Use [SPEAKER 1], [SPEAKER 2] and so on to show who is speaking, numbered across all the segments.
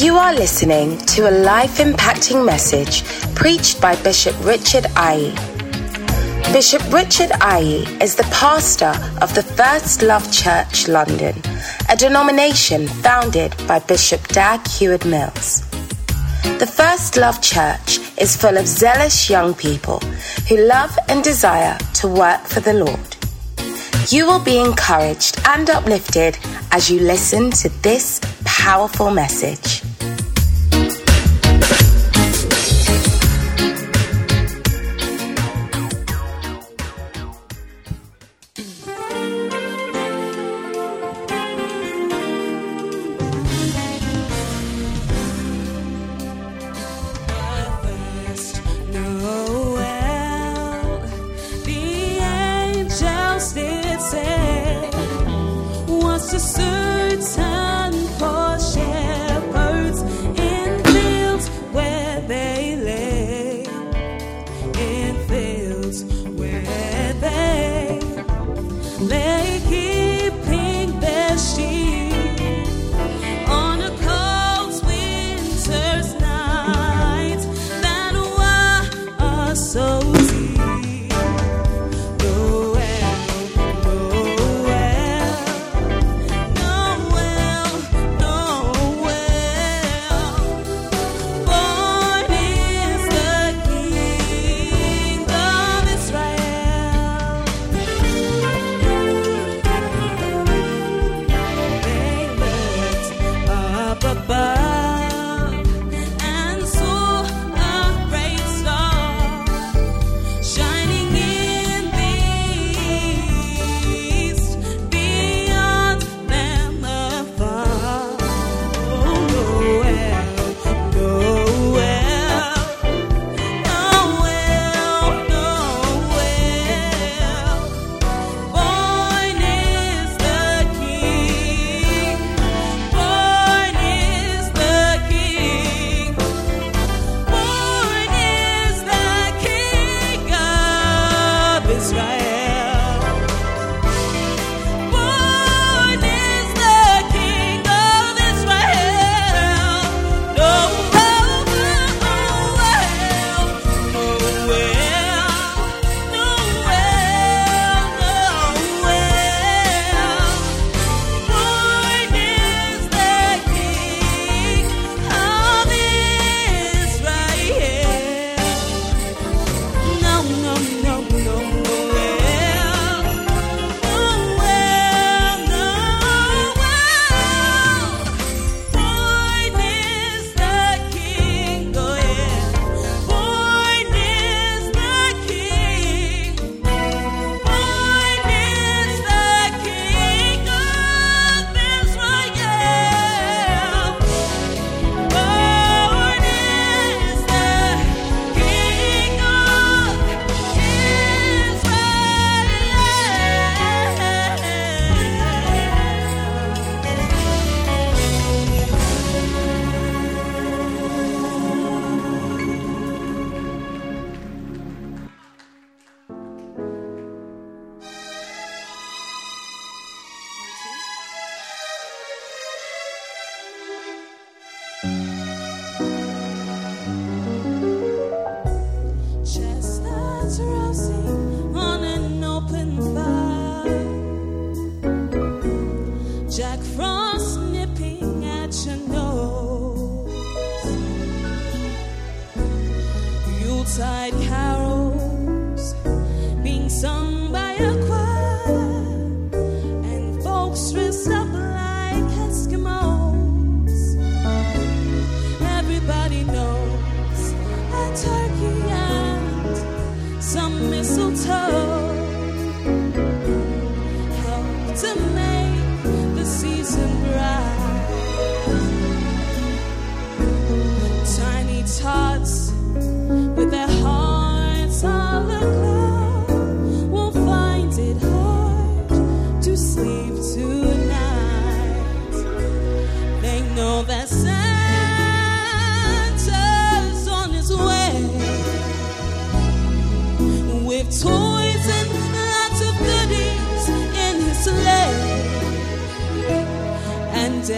[SPEAKER 1] You are listening to a life impacting message preached by Bishop Richard Aye. Bishop Richard Aye is the pastor of the First Love Church London, a denomination founded by Bishop Dag Heward Mills. The First Love Church is full of zealous young people who love and desire to work for the Lord. You will be encouraged and uplifted as you listen to this powerful message.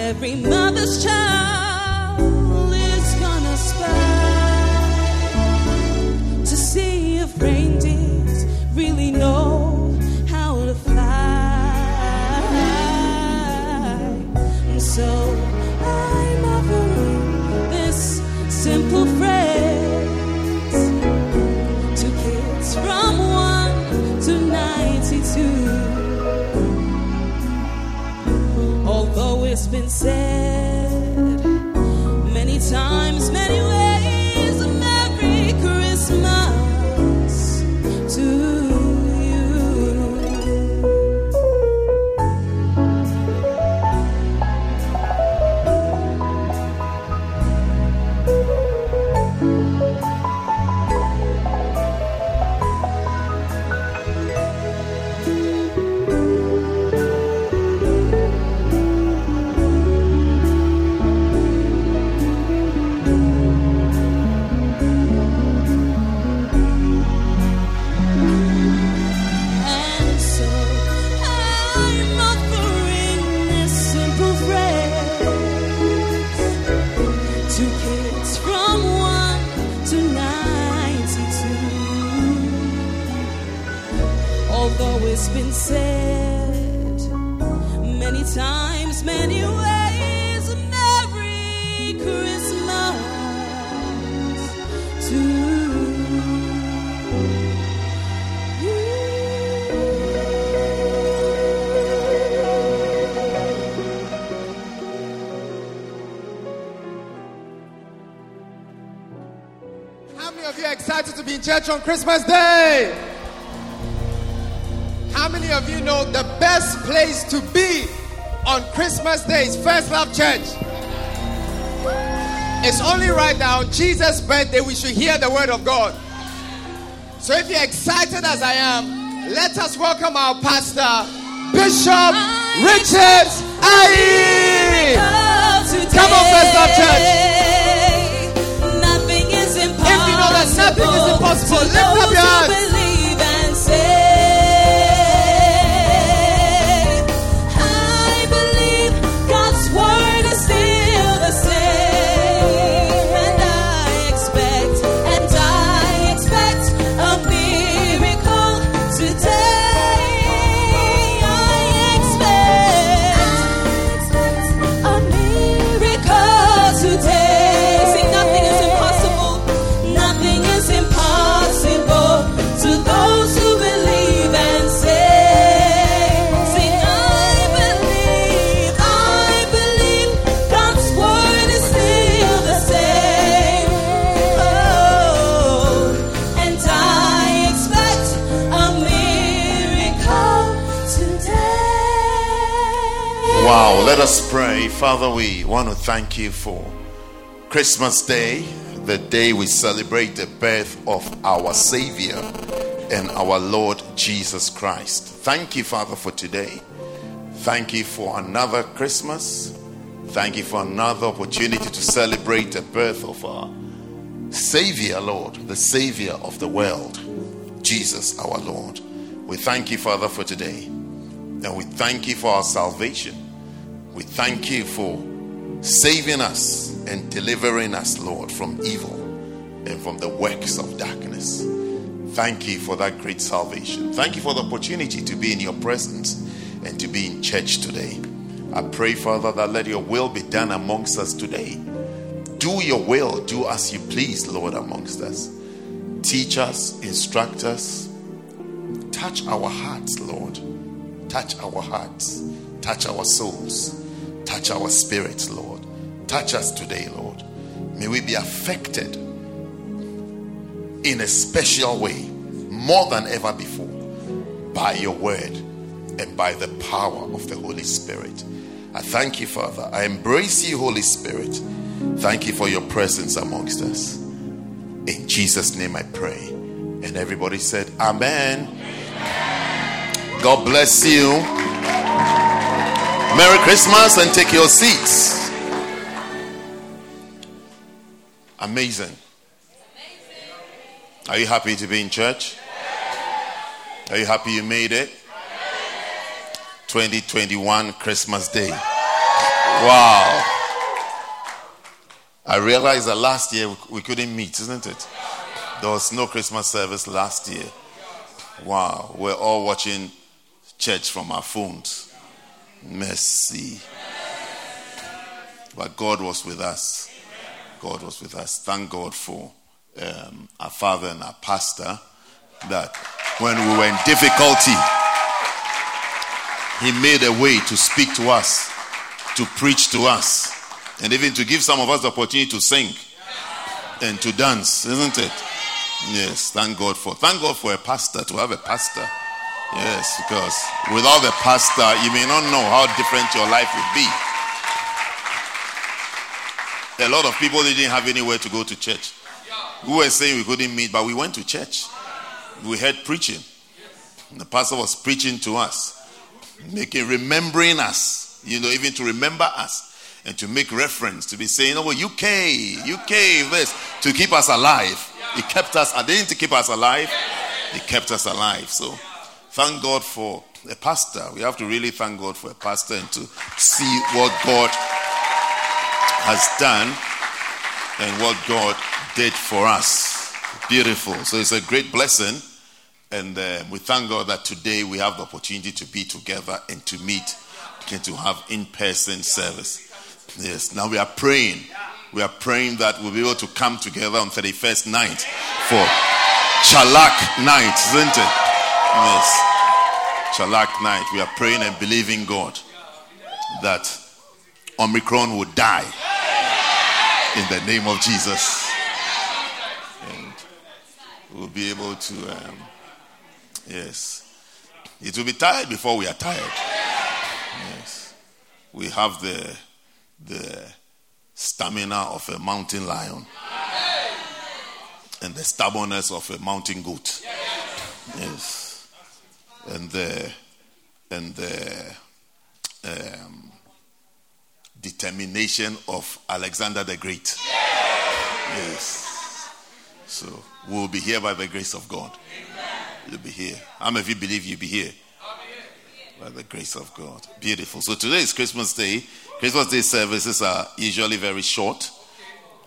[SPEAKER 1] Every mother's child Although it's
[SPEAKER 2] church on Christmas Day? How many of you know the best place to be on Christmas Day is First Love Church? It's only right now, Jesus' birthday, we should hear the word of God. So if you're excited as I am, let us welcome our pastor, Bishop Richard Aye. Come on, First Love Church.
[SPEAKER 1] Nothing is impossible,
[SPEAKER 2] lift up your
[SPEAKER 1] who
[SPEAKER 3] let us pray. Father, we want to thank you for Christmas Day, the day we celebrate the birth of our Savior and our Lord Jesus Christ. Thank you, Father, for today. Thank you for another Christmas. Thank you for another opportunity to celebrate the birth of our Savior, Lord, the Savior of the world, Jesus, our Lord. We thank you, Father, for today. And we thank you for our salvation. We thank you for saving us and delivering us, Lord, from evil and from the works of darkness. Thank you for that great salvation. Thank you for the opportunity to be in your presence and to be in church today. I pray, Father, that let your will be done amongst us today. Do your will, do as you please, Lord, amongst us. Teach us, instruct us, touch our hearts, Lord. Touch our hearts, touch our souls, touch our spirits, Lord. Touch us today, Lord. May we be affected in a special way, more than ever before, by your word and by the power of the Holy Spirit. I thank you, Father. I embrace you, Holy Spirit. Thank you for your presence amongst us. In Jesus' name I pray. And everybody said, Amen. God bless you. Merry Christmas and take your seats. Amazing. Are you happy to be in church? Are you happy you made it? 2021 Christmas Day. Wow. I realized that last year we couldn't meet, isn't it? There was no Christmas service last year. Wow. We're all watching church from our phones. Mercy. But God was with us. God was with us. Thank God for um, our father and our pastor that when we were in difficulty, he made a way to speak to us, to preach to us, and even to give some of us the opportunity to sing and to dance, isn't it? Yes, thank God for thank God for a pastor to have a pastor. Yes, because without the pastor, you may not know how different your life would be. A lot of people didn't have anywhere to go to church. We were saying we couldn't meet, but we went to church. We heard preaching. The pastor was preaching to us, making remembering us, you know, even to remember us and to make reference, to be saying, oh, UK, UK, this, to keep us alive. He kept us, I didn't keep us alive, He kept us alive. So thank God for a pastor. We have to really thank God for a pastor and to see what God has done and what God did for us. Beautiful. So it's a great blessing. And uh, we thank God that today we have the opportunity to be together and to meet and to have in person service. Yes, now we are praying. We are praying that we'll be able to come together on 31st night for Chalak night, isn't it? Yes. Chalak night. We are praying and believing God that Omicron will die in the name of Jesus. And we'll be able to, um, yes. It will be tired before we are tired. Yes. We have the, the stamina of a mountain lion and the stubbornness of a mountain goat. Yes. And the, and the, um, determination of Alexander the Great. Yes. So we'll be here by the grace of God. You'll be here. How many of you believe you'll be here? By the grace of God. Beautiful. So today is Christmas Day. Christmas Day services are usually very short.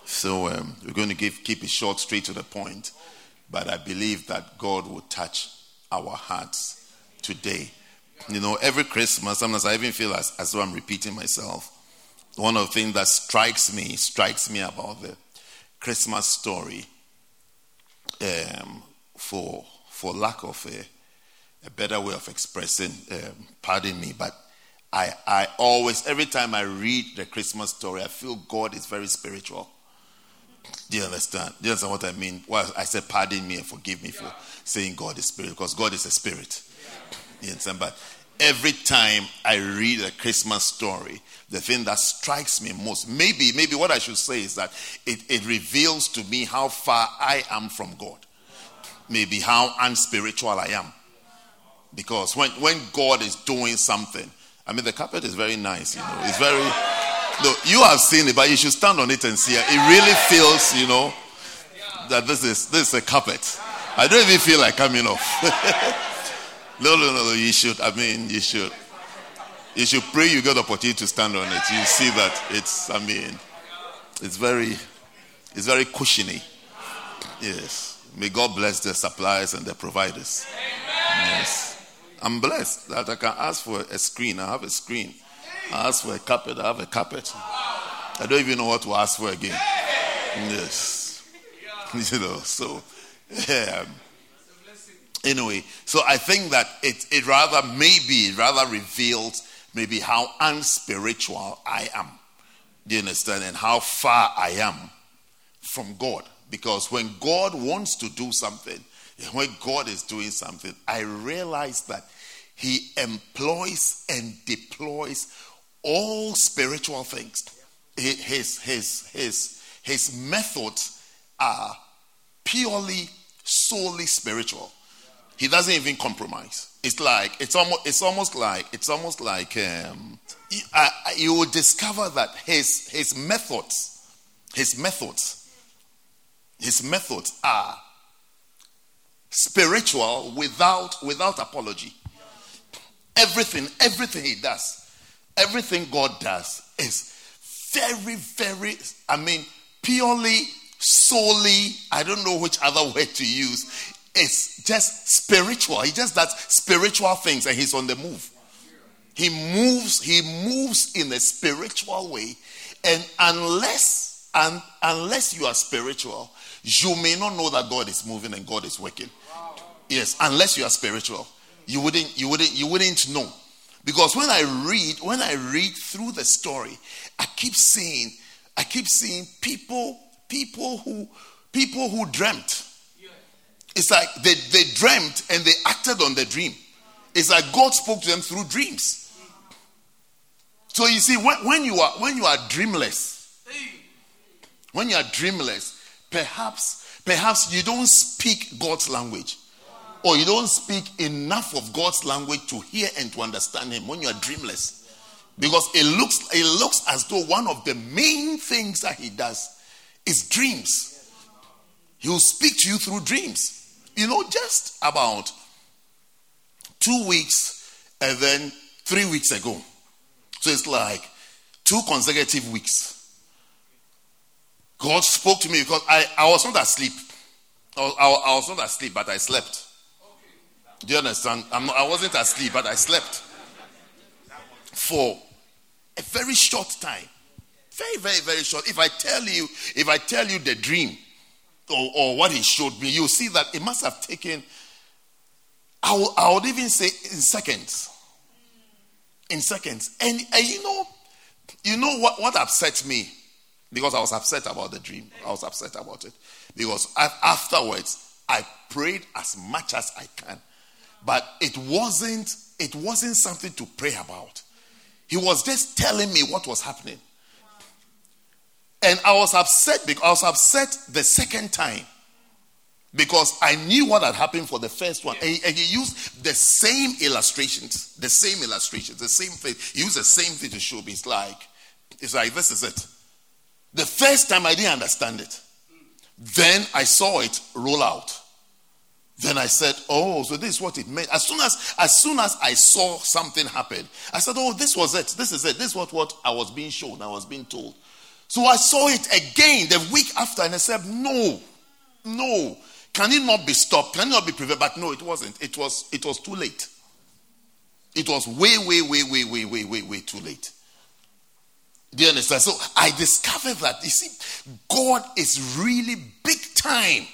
[SPEAKER 3] So um, we're going to give, keep it short, straight to the point. But I believe that God will touch our hearts today. You know, every Christmas, sometimes I even feel as, as though I'm repeating myself one of the things that strikes me, strikes me about the Christmas story, um, for for lack of a, a better way of expressing, um, pardon me, but I, I always, every time I read the Christmas story, I feel God is very spiritual. Do you understand? Do you understand what I mean? Well, I said, pardon me and forgive me for saying God is spirit, because God is a spirit. Understand? But every time I read a Christmas story, the thing that strikes me most, maybe, maybe what I should say is that it, it reveals to me how far I am from God. Maybe how unspiritual I am. Because when, when God is doing something, I mean, the carpet is very nice, you know, it's very. No, you have seen it, but you should stand on it and see it. It really feels, you know, that this is this is a carpet. I don't even feel like coming off. no, no, no, no. You should. I mean, you should. You should pray you get the opportunity to stand on it. You see that it's, I mean, it's very, it's very cushiony. Yes. May God bless the suppliers and the providers. Yes. I'm blessed that I can ask for a screen. I have a screen. I ask for a carpet. I have a carpet. I don't even know what to ask for again. Yes. You know, so yeah. Anyway, so I think that it, it rather maybe rather reveals maybe how unspiritual I am. Do you understand? And how far I am from God. Because when God wants to do something, when God is doing something, I realize that He employs and deploys all spiritual things. His, his, his, his methods are purely, solely spiritual. He doesn't even compromise. It's like it's almost it's almost like it's almost like um, you, you will discover that his his methods, his methods, his methods are spiritual without without apology. Everything everything he does, everything God does is very, very, I mean, purely, solely, I don't know which other word to use. It's just spiritual. He just does spiritual things and he's on the move. He moves, he moves in a spiritual way. And unless and unless you are spiritual, you may not know that God is moving and God is working. Yes, unless you are spiritual. You wouldn't you wouldn't you wouldn't know. Because when I read, when I read through the story, I keep seeing, I keep seeing people, people who people who dreamt. It's like they, they dreamt and they acted on the dream. It's like God spoke to them through dreams. So you see, when, when you are when you are dreamless, when you are dreamless, perhaps perhaps you don't speak God's language, or you don't speak enough of God's language to hear and to understand Him when you are dreamless, because it looks it looks as though one of the main things that He does is dreams. He will speak to you through dreams. You know, just about two weeks and then three weeks ago. So it's like two consecutive weeks. God spoke to me because I, I was not asleep. I was, I, I was not asleep, but I slept. Do you understand? I'm, I wasn't asleep, but I slept for a very short time. Very, very, very short. If I tell you, if I tell you the dream or, or what he showed me, you'll see that it must have taken, I, would even say in seconds in seconds. And, and you know, you know what, what upset me? Because I was upset about the dream. I was upset about it. Because afterwards, I prayed as much as I can. But it wasn't, it wasn't something to pray about. He was just telling me what was happening. And I was upset because I was upset the second time because I knew what had happened for the first one. And, he, and, he, used the same illustrations, the same illustrations, the same thing. He used the same thing to show me. It's like, it's like, this is it. The first time I didn't understand it. Then I saw it roll out. Then I said, Oh, so this is what it meant. As soon as as soon as I saw something happen, I said, Oh, this was it. This is it. This is what, what I was being shown, I was being told. So I saw it again the week after, and I said, No, no. Can it not be stopped? Can it not be prevented? But no, it wasn't. It was it was too late. It was way, way, way, way, way, way, way, way too late. Do you understand? So I discovered that you see, God is really big time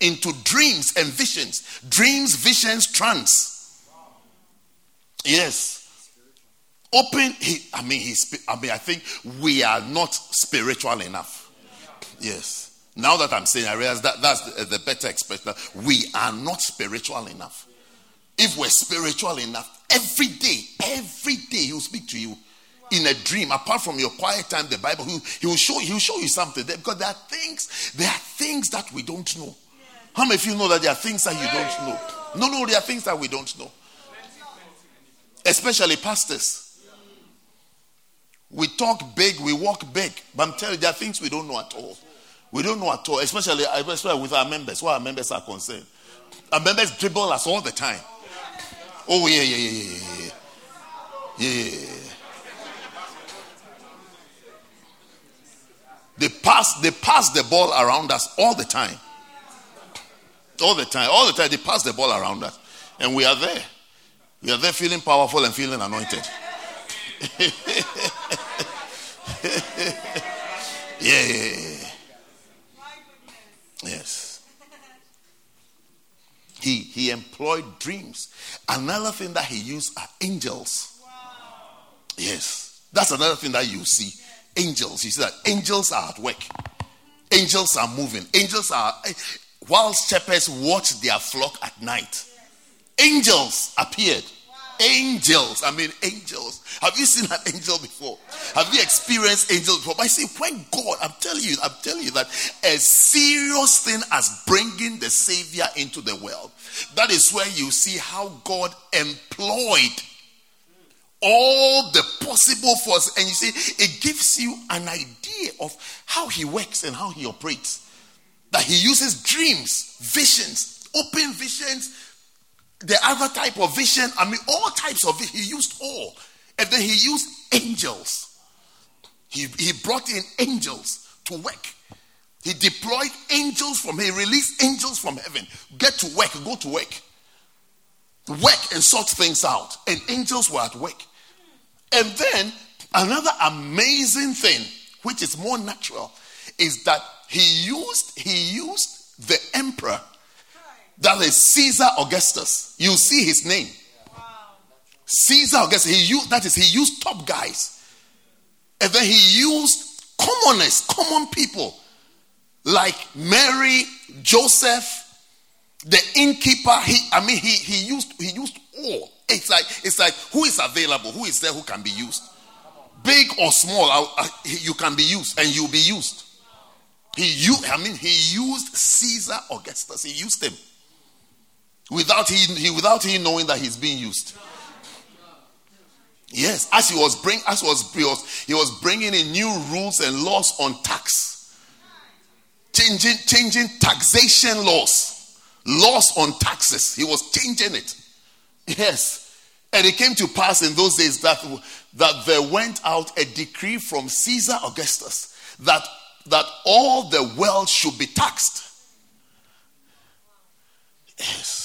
[SPEAKER 3] into dreams and visions. Dreams, visions, trance. Yes. Open. He, I mean, he's. I mean, I think we are not spiritual enough. Yes. Now that I'm saying, I realize that that's the, the better expression. We are not spiritual enough. If we're spiritual enough, every day, every day, He'll speak to you in a dream. Apart from your quiet time, the Bible, He, he will show He'll show you something there because there are things, there are things that we don't know. How many of you know that there are things that you don't know? No, no, there are things that we don't know. Especially pastors. We talk big, we walk big, but I'm telling you, there are things we don't know at all. We don't know at all, especially, especially with our members, where our members are concerned. Our members dribble us all the time. Oh, yeah, yeah, yeah, yeah, yeah. Yeah. They pass, they pass the ball around us all the time. All the time. All the time. They pass the ball around us. And we are there. We are there feeling powerful and feeling anointed. yeah. Yes. He, he employed dreams. Another thing that he used are angels. Yes. That's another thing that you see. Angels. You see that angels are at work. Angels are moving. Angels are, while shepherds watch their flock at night, angels appeared angels. I mean, angels. Have you seen an angel before? Have you experienced angels before? But I say, when God, I'm telling you, I'm telling you that a serious thing as bringing the Savior into the world. That is where you see how God employed all the possible force. And you see, it gives you an idea of how He works and how He operates. That He uses dreams, visions, open visions, the other type of vision, I mean, all types of it, he used all. And then he used angels. He, he brought in angels to work. He deployed angels from he released angels from heaven. Get to work, go to work. Work and sort things out. And angels were at work. And then another amazing thing, which is more natural, is that he used he used the emperor that is Caesar Augustus. You see his name. Caesar Augustus. He used that is he used top guys. And then he used commoners, common people like Mary, Joseph, the innkeeper. He, I mean, he, he used he used all. It's like it's like who is available, who is there, who can be used, big or small. I, I, you can be used, and you'll be used. He used, I mean, he used Caesar Augustus. He used him without he, without he knowing that he's being used. Yes, as he was bring as was, he was bringing in new rules and laws on tax, changing changing taxation laws, laws on taxes. He was changing it. Yes, and it came to pass in those days that that there went out a decree from Caesar Augustus that that all the wealth should be taxed. Yes.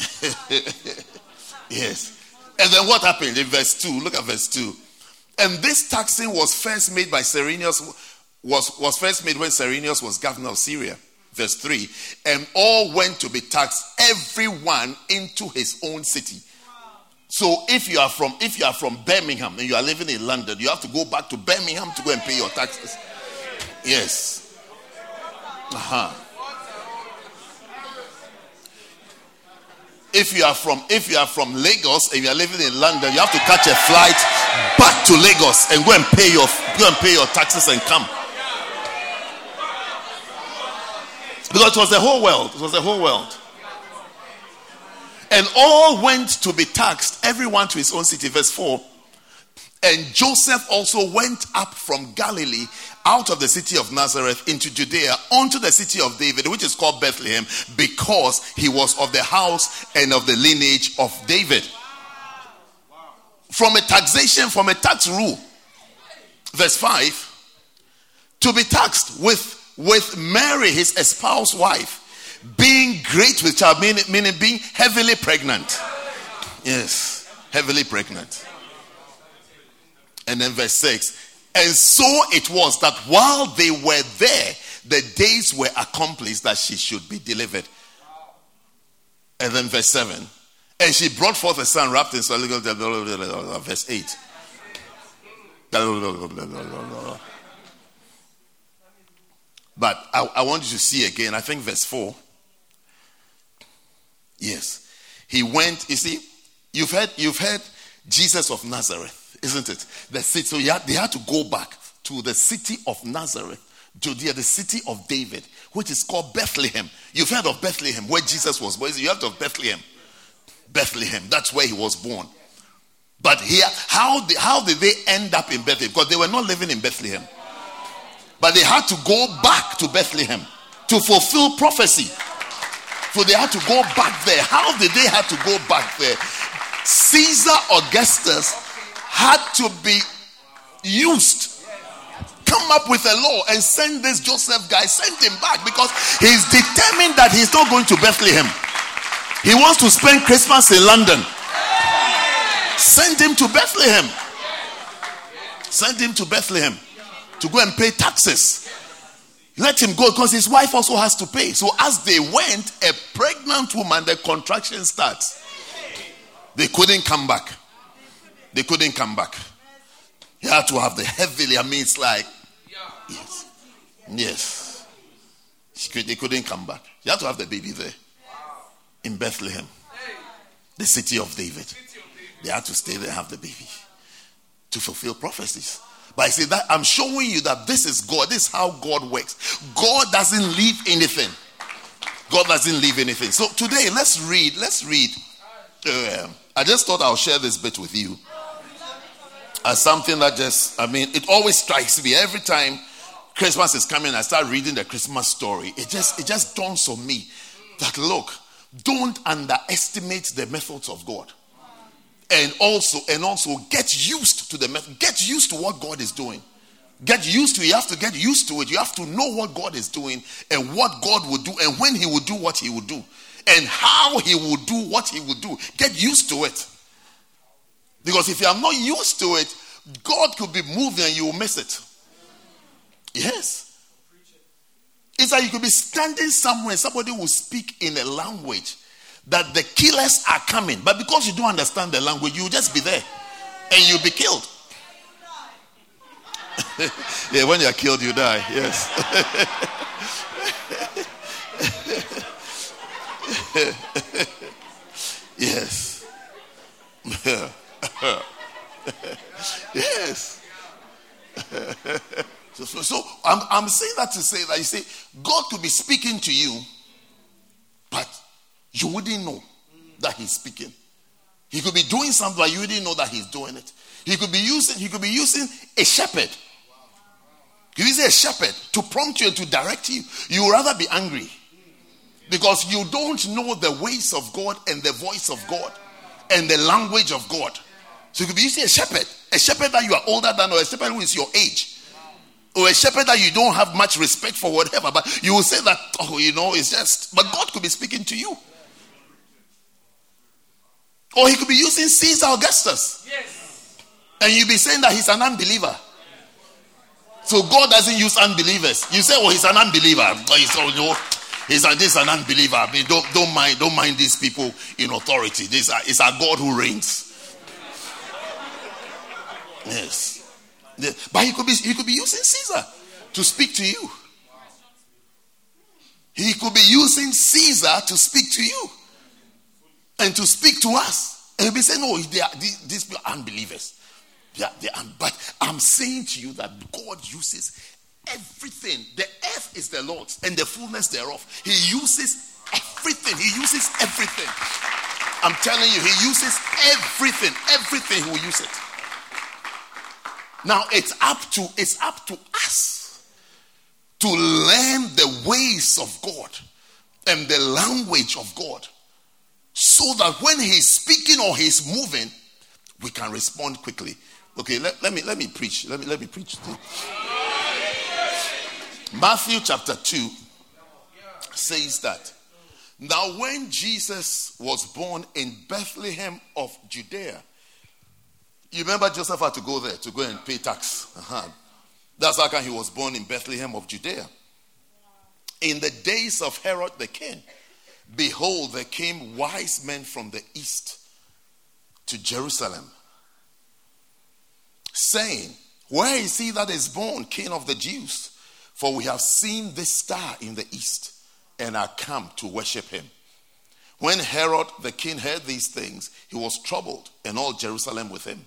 [SPEAKER 3] yes. And then what happened in verse 2? Look at verse 2. And this taxing was first made by Cyrenius, was, was first made when Cyrenius was governor of Syria. Verse 3. And all went to be taxed, everyone into his own city. So if you are from if you are from Birmingham and you are living in London, you have to go back to Birmingham to go and pay your taxes. Yes. Uh-huh. If you are from if you are from Lagos and you are living in London, you have to catch a flight back to Lagos and go and pay your go and pay your taxes and come. Because it was the whole world. It was the whole world. And all went to be taxed, everyone to his own city. Verse 4. And Joseph also went up from Galilee out of the city of Nazareth into Judea unto the city of David, which is called Bethlehem, because he was of the house and of the lineage of David. From a taxation, from a tax rule. Verse 5 to be taxed with, with Mary, his espoused wife being great with child, meaning, meaning being heavily pregnant. Yes, heavily pregnant. And then verse 6 And so it was that while they were there, the days were accomplished that she should be delivered. And then verse 7 And she brought forth a son wrapped in verse 8. But I, I want you to see again, I think verse 4. Yes. He went, you see, you've heard, you've heard Jesus of Nazareth, isn't it? The city, so had, they had to go back to the city of Nazareth, Judea, the city of David, which is called Bethlehem. You've heard of Bethlehem, where Jesus was born. You heard of Bethlehem. Bethlehem, that's where he was born. But here, how did, how did they end up in Bethlehem? Because they were not living in Bethlehem. But they had to go back to Bethlehem to fulfill prophecy. So they had to go back there. How did they have to go back there? Caesar Augustus had to be used. Come up with a law and send this Joseph guy, send him back because he's determined that he's not going to Bethlehem. He wants to spend Christmas in London. Send him to Bethlehem. Send him to Bethlehem to go and pay taxes. Let him go because his wife also has to pay. So as they went, a pregnant woman, the contraction starts. They couldn't come back. They couldn't come back. He had to have the heavily. I mean, it's like, yes, yes. They couldn't come back. You had to have the baby there in Bethlehem, the city of David. They had to stay there and have the baby to fulfill prophecies. But I say that I'm showing you that this is God. This is how God works. God doesn't leave anything. God doesn't leave anything. So today, let's read. Let's read. Uh, I just thought I'll share this bit with you as something that just, I mean, it always strikes me every time Christmas is coming. I start reading the Christmas story. It just, it just dawns on me that look, don't underestimate the methods of God. and also and also get used to the method get used to what god is doing get used to it you have to get used to it you have to know what god is doing and what god will do and when he will do what he will do and how he will do what he will do get used to it because if you are not used to it god could be moving and you will miss it yes it's like you could be standing somewhere and somebody will speak in a language that the killers are coming. But because you don't understand the language, you will just be there and you'll be killed. yeah, when you're killed, you die. Yes. yes. yes. so, so, I'm, I'm saying that to say that you see, God could be speaking to you, but you wouldn't know that he's speaking. He could be doing something, but you didn't know that he's doing it. He could be using, he could be using a shepherd. He is a shepherd to prompt you and to direct you. You would rather be angry because you don't know the ways of God and the voice of God and the language of God. So you could be using a shepherd, a shepherd that you are older than, or a shepherd who is your age, or a shepherd that you don't have much respect for, whatever. But you will say that, oh, you know, it's just. But God could be speaking to you. Or he could be using Caesar Augustus. Yes. And you'll be saying that he's an unbeliever. So God doesn't use unbelievers. You say, oh, he's an unbeliever. He's, oh, no, he's a, this is an unbeliever. I mean, don't, don't, mind, don't mind these people in authority. This is our God who reigns. Yes. But he could be he could be using Caesar to speak to you. He could be using Caesar to speak to you and to speak to us. And be saying, no, they are, these, people are unbelievers. They are, they are, but I'm saying to you that God uses everything. The earth is the Lord's and the fullness thereof. He uses everything. He uses everything. I'm telling you, He uses everything. Everything He will use it. Now it's up to it's up to us to learn the ways of God and the language of God so that when he's speaking or he's moving, we can respond quickly. Okay, let, let me let me preach. Let me let me preach. Matthew chapter 2 says that now when Jesus was born in Bethlehem of Judea, you remember Joseph had to go there to go and pay tax. Uh-huh. That's how he was born in Bethlehem of Judea. In the days of Herod the king. Behold, there came wise men from the east to Jerusalem, saying, Where is he that is born, King of the Jews? For we have seen this star in the east and are come to worship him. When Herod the king heard these things, he was troubled, and all Jerusalem with him.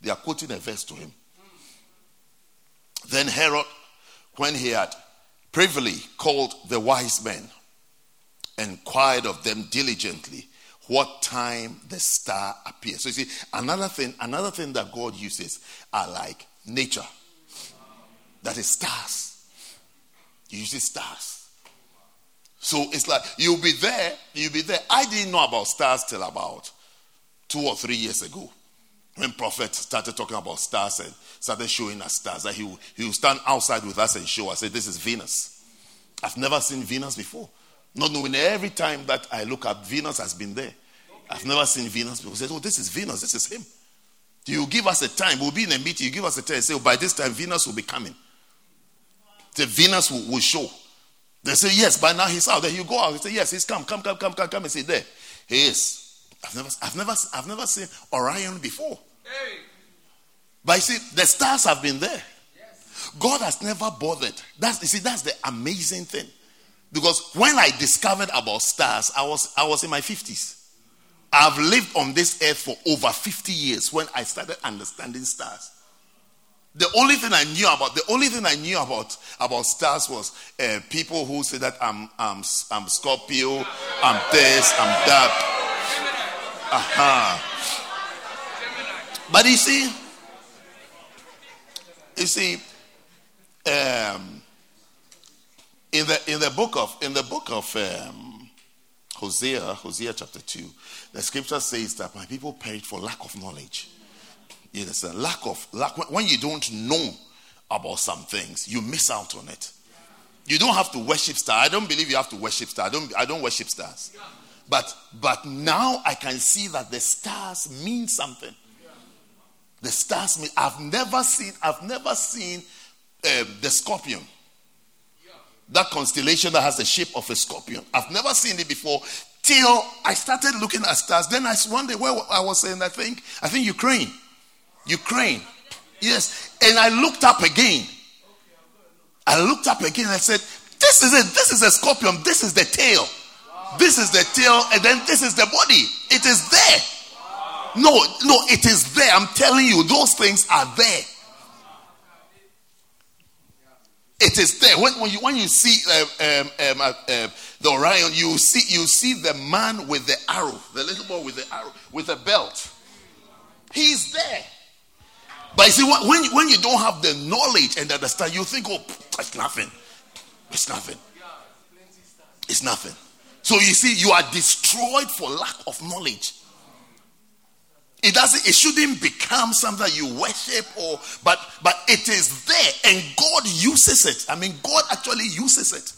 [SPEAKER 3] They are quoting a verse to him. Then Herod, when he had privily called the wise men, inquired of them diligently what time the star appeared. So you see, another thing, another thing that God uses are like nature. That is stars. He uses stars. So it's like you'll be there, you'll be there. I didn't know about stars till about two or three years ago. When Prophet started talking about stars and started showing us stars, that he will, he will stand outside with us and show us, say, This is Venus. I've never seen Venus before. Not knowing every time that I look at Venus has been there. I've never seen Venus before. Say, Oh, this is Venus, this is him. You give us a time. We'll be in a meeting. You give us a time. Say, oh, by this time, Venus will be coming. The Venus will, will, show. They say, yes, by now he's out. Then you go out. You say, yes, he's come, come, come, come, come, come and say, there. He is. I've never, I've never, I've never seen Orion before. But you see, the stars have been there. God has never bothered. That's you see, that's the amazing thing. Because when I discovered about stars, I was I was in my 50s. I've lived on this earth for over 50 years when I started understanding stars. The only thing I knew about the only thing I knew about about stars was uh, people who say that I'm I'm I'm Scorpio, I'm this, I'm that. Aha. But you see, you see, um, in the in the book of in the book of um, Hosea, Hosea chapter two, the scripture says that my people perish for lack of knowledge. Yes, a lack of lack. When you don't know about some things, you miss out on it. You don't have to worship stars. I don't believe you have to worship stars. I don't. I don't worship stars. But but now I can see that the stars mean something. The stars mean. I've never seen. I've never seen uh, the scorpion. That constellation that has the shape of a scorpion. I've never seen it before till I started looking at stars. Then I one day where I was saying, I think, I think Ukraine. Ukraine. Yes. And I looked up again. I looked up again and I said, This is it. This is a scorpion. This is the tail. This is the tail. And then this is the body. It is there. No, no, it is there. I'm telling you, those things are there. It is there. When, when you when you see uh, um, um, uh, uh, the Orion, you see you see the man with the arrow, the little boy with the arrow, with a belt. He's there. But you see, when, when you don't have the knowledge and understand, you think, oh, it's nothing. It's nothing. It's nothing. So you see, you are destroyed for lack of knowledge. It doesn't, it shouldn't become something you worship or but but it is there and God uses it. I mean, God actually uses it.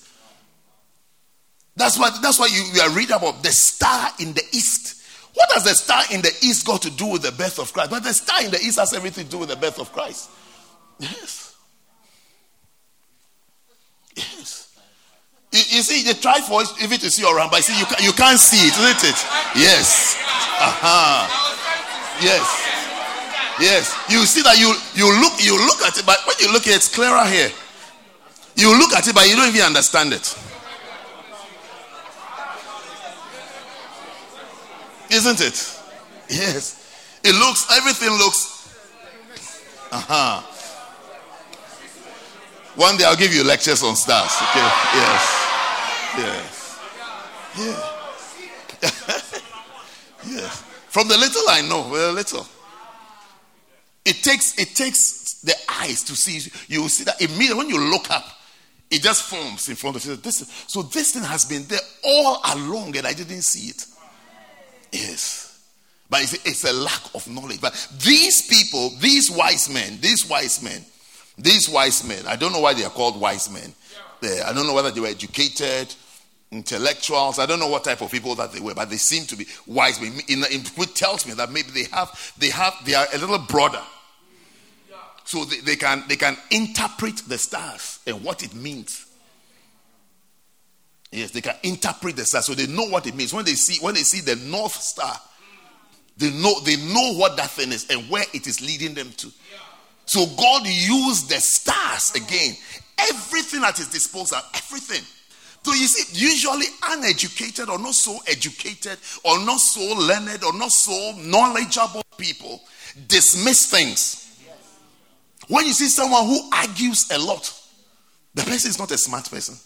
[SPEAKER 3] That's what that's why you, you are reading about the star in the east. What does the star in the east got to do with the birth of Christ? But the star in the east has everything to do with the birth of Christ. Yes. Yes. You, you see, they try for if it is you around, but see, you, you can't see it, isn't it? Yes. Uh-huh. Yes. Yes. You see that you you look you look at it, but when you look at it, it's clearer here. You look at it, but you don't even understand it. Isn't it? Yes. It looks, everything looks. Uh huh. One day I'll give you lectures on stars. Okay. Yes. Yes. Yeah. yes. From the little I know, very little. It takes it takes the eyes to see. You see that immediately when you look up, it just forms in front of you. This, so this thing has been there all along, and I didn't see it. Yes. But it's, it's a lack of knowledge. But these people, these wise men, these wise men, these wise men, I don't know why they are called wise men. I don't know whether they were educated, intellectuals. I don't know what type of people that they were, but they seem to be wise which tells me that maybe they have, they have, they are a little broader. So they, they can they can interpret the stars and what it means. Yes, they can interpret the stars, so they know what it means. When they see when they see the north star, they know they know what that thing is and where it is leading them to. So God used the stars again, everything at his disposal, everything. So you see, usually uneducated or not so educated or not so learned or not so knowledgeable people dismiss things. When you see someone who argues a lot, the person is not a smart person.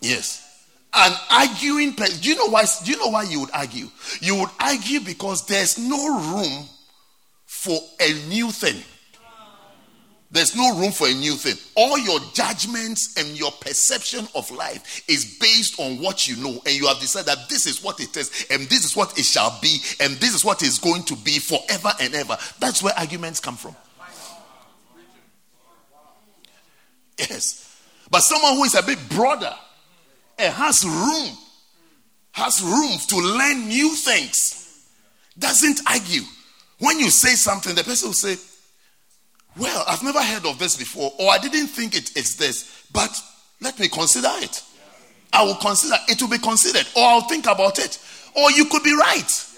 [SPEAKER 3] Yes. An arguing person. Do you know why? Do you know why you would argue? You would argue because there's no room for a new thing. There's no room for a new thing. All your judgments and your perception of life is based on what you know, and you have decided that this is what it is, and this is what it shall be, and this is what is going to be forever and ever. That's where arguments come from. Yes. But someone who is a bit broader and has room, has room to learn new things, doesn't argue. When you say something, the person will say, Well, I've never heard of this before, or I didn't think it is this, but let me consider it. I will consider it will be considered, or I'll think about it, or you could be right.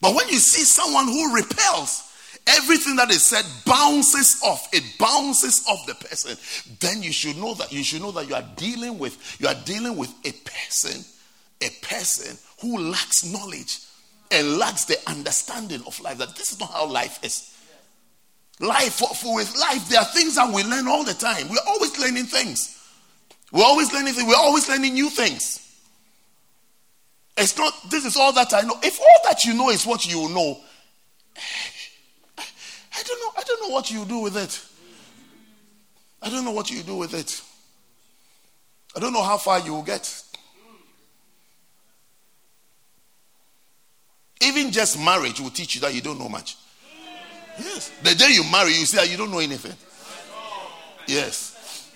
[SPEAKER 3] But when you see someone who repels, everything that is said bounces off it bounces off the person then you should know that you should know that you are dealing with you are dealing with a person a person who lacks knowledge and lacks the understanding of life that this is not how life is. Life, for, for with life, there are things that we learn all the time. We're always learning things. We're always learning things. We're always learning new things. It's not, this is all that I know. If all that you know is what you know, I don't know, I don't know what you do with it. I don't know what you do with it. I don't know how far you will get. Even just marriage will teach you that you don't know much. Yes. The day you marry, you see that ah, you don't know anything. Yes.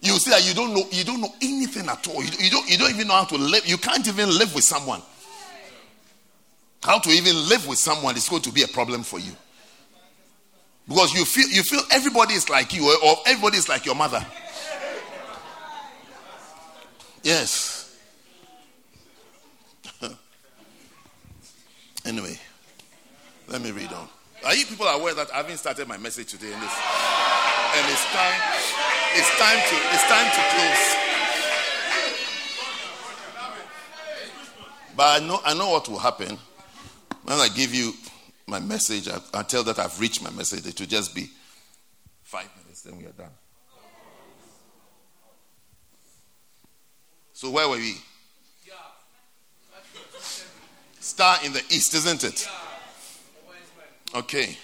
[SPEAKER 3] You see that ah, you don't know you don't know anything at all. You, you, don't you don't even know how to live. You can't even live with someone. How to even live with someone is going to be a problem for you. Because you feel you feel everybody is like you or everybody is like your mother. Yes. anyway, let me read on. Are you people aware that I haven't started my message today in this? And it's time, it's time to, it's time to close. But I know, I know what will happen when I give you my message. I, I tell that I've reached my message. It will just be five minutes, then we are done. So where were we? Star in the east, isn't it? Okay.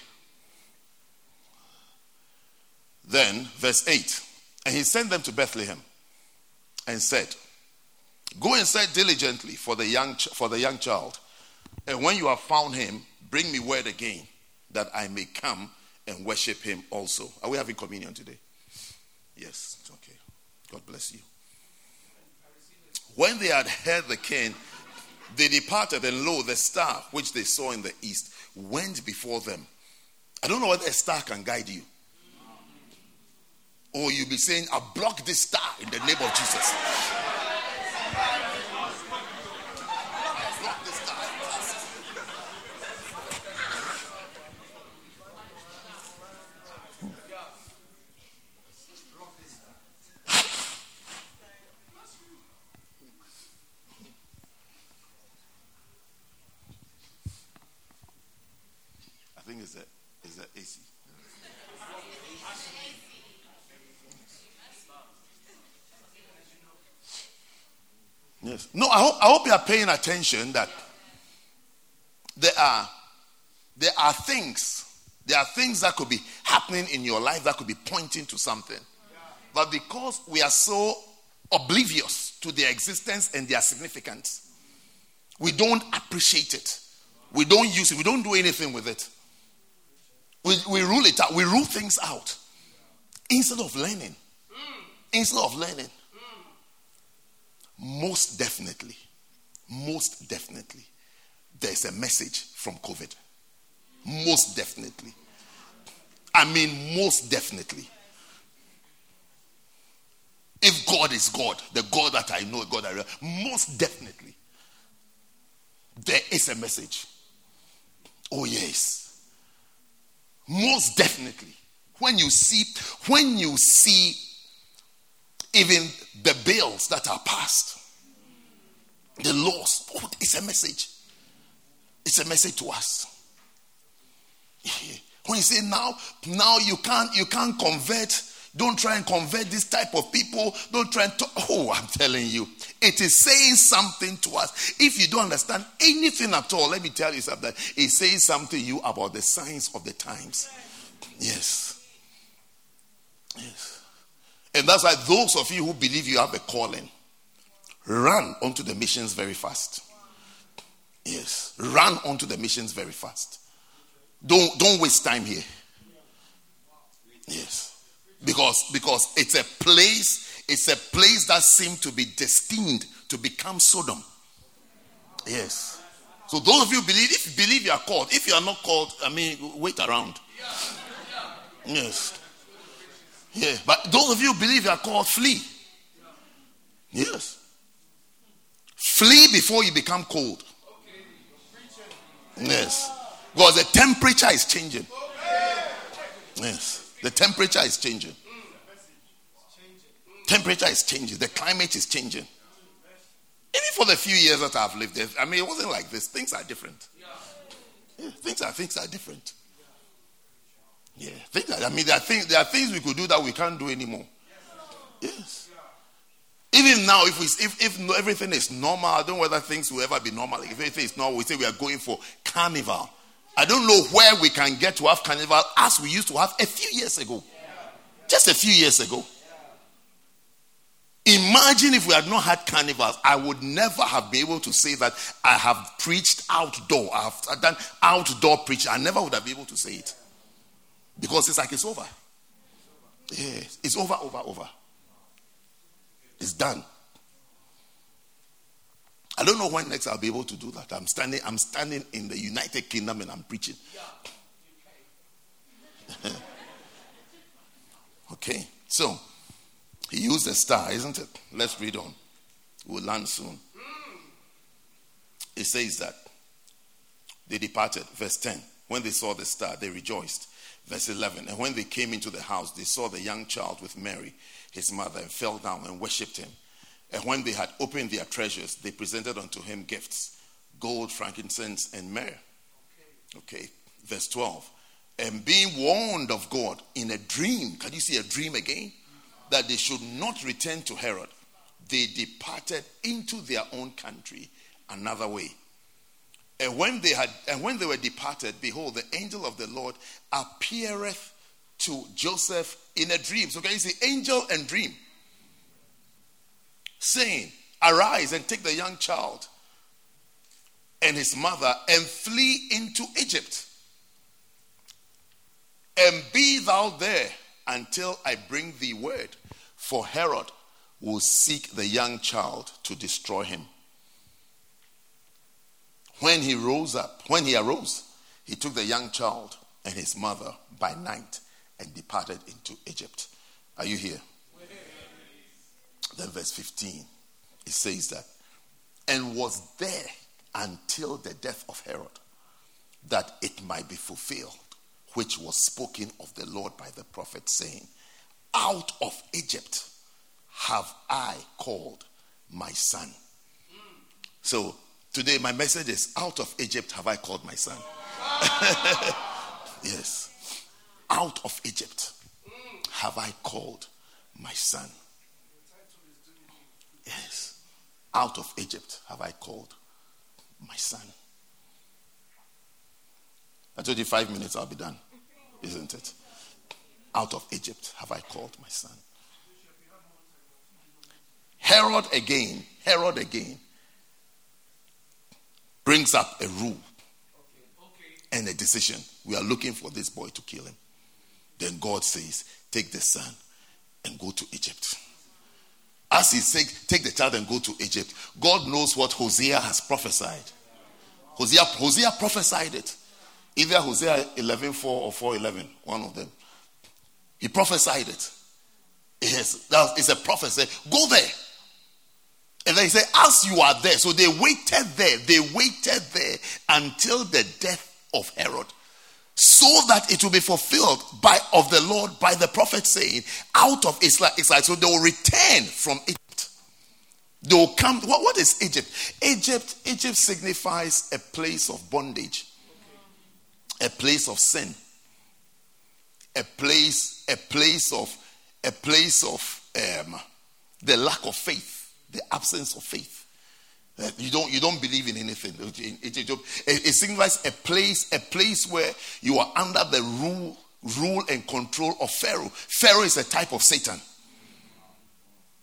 [SPEAKER 3] Then, verse 8. And he sent them to Bethlehem and said, Go and search diligently for the young, for the young child. And when you have found him, bring me word again that I may come and worship him also. Are we having communion today? Yes. Okay. God bless you. When they had heard the king, they departed, and lo, the star which they saw in the east went before them. I don't know whether a star can guide you. Or you'll be saying, I block this star in the name of Jesus. Yes. No, I hope, you are paying attention that there are there are things there are things that could be happening in your life that could be pointing to something. But because we are so oblivious to their existence and their significance, we don't appreciate it. We don't use it. We don't do anything with it. We, we rule it out. We rule things out instead of learning. Instead of learning. Most definitely, most definitely, there's a message from COVID. Most definitely. I mean, most definitely. If God is God, the God that I know, God I most definitely, there is a message. Oh, yes. Most definitely. When you see, when you see even the bills that are passed, the laws. Oh, it's a message. It's a message to us. When you say now, now you can't you can't convert. Don't try and convert this type of people. Don't try and talk. Oh, I'm telling you, it is saying something to us. If you don't understand anything at all, let me tell you something. It says something to you about the signs of the times. Yes. Yes. And that's why those of you who believe you have a calling, run onto the missions very fast. Yes, run onto the missions very fast. Don't don't waste time here. Yes. Because because it's a place, it's a place that seemed to be destined to become Sodom. Yes. So those of you believe, if you believe you are called, if you are not called, I mean, wait around. Yes. Yeah. But those of you believe you are called flee. Yes. Flee before you become cold. Yes. Because the temperature is changing. Yes. The temperature is changing. Temperature is changing. The climate is changing. Even for the few years that I've lived there, I mean, it wasn't like this. Things are different. Yeah, things are things are different. Yeah, things are, I mean, there are things there are things we could do that we can't do anymore. Yes. Even now, if we if, if everything is normal, I don't know whether things will ever be normal. If everything is normal, we say we are going for carnival. I don't know where we can get to have carnival as we used to have a few years ago. Just a few years ago. Imagine if we had not had carnivals, I would never have been able to say that I have preached outdoor. I have done outdoor preaching. I never would have been able to say it. Because it's like it's over. Yes, it's over, over, over. It's done. I don't know when next I'll be able to do that. I'm standing, I'm standing in the United Kingdom and I'm preaching. okay, so he used a star, isn't it? Let's read on. We'll land soon. It says that they departed, verse 10. When they saw the star, they rejoiced. Verse 11. And when they came into the house, they saw the young child with Mary, his mother, and fell down and worshipped him. And when they had opened their treasures, they presented unto him gifts gold, frankincense, and myrrh. Okay. Verse 12. And being warned of God in a dream, can you see a dream again? That they should not return to Herod, they departed into their own country another way. And when they had and when they were departed, behold, the angel of the Lord appeareth to Joseph in a dream. So can you see angel and dream? Saying, Arise and take the young child and his mother and flee into Egypt. And be thou there until I bring thee word, for Herod will seek the young child to destroy him. When he rose up, when he arose, he took the young child and his mother by night and departed into Egypt. Are you here? Then, verse 15, it says that, and was there until the death of Herod, that it might be fulfilled, which was spoken of the Lord by the prophet, saying, Out of Egypt have I called my son. So, Today, my message is Out of Egypt have I called my son. yes. Out of Egypt have I called my son. Yes. Out of Egypt have I called my son. I told you five minutes, I'll be done. Isn't it? Out of Egypt have I called my son. Herod again, Herod again brings up a rule and a decision. We are looking for this boy to kill him. Then God says, Take the son and go to Egypt. As he said, Take the child and go to Egypt, God knows what Hosea has prophesied. Hosea, Hosea prophesied it. Either Hosea 11 4 or 4 11, one of them. He prophesied it. Yes, it's a prophecy. Go there. And then he said, As you are there. So they waited there. They waited there until the death of Herod. So that it will be fulfilled by of the Lord by the prophet saying, out of Israel. So they will return from Egypt. They will come. What, what is Egypt? Egypt, Egypt signifies a place of bondage, a place of sin, a place, a place of a place of um, the lack of faith the absence of faith. You don't you don't believe in anything. It, it, it, it signifies a place a place where you are under the rule rule and control of Pharaoh. Pharaoh is a type of Satan.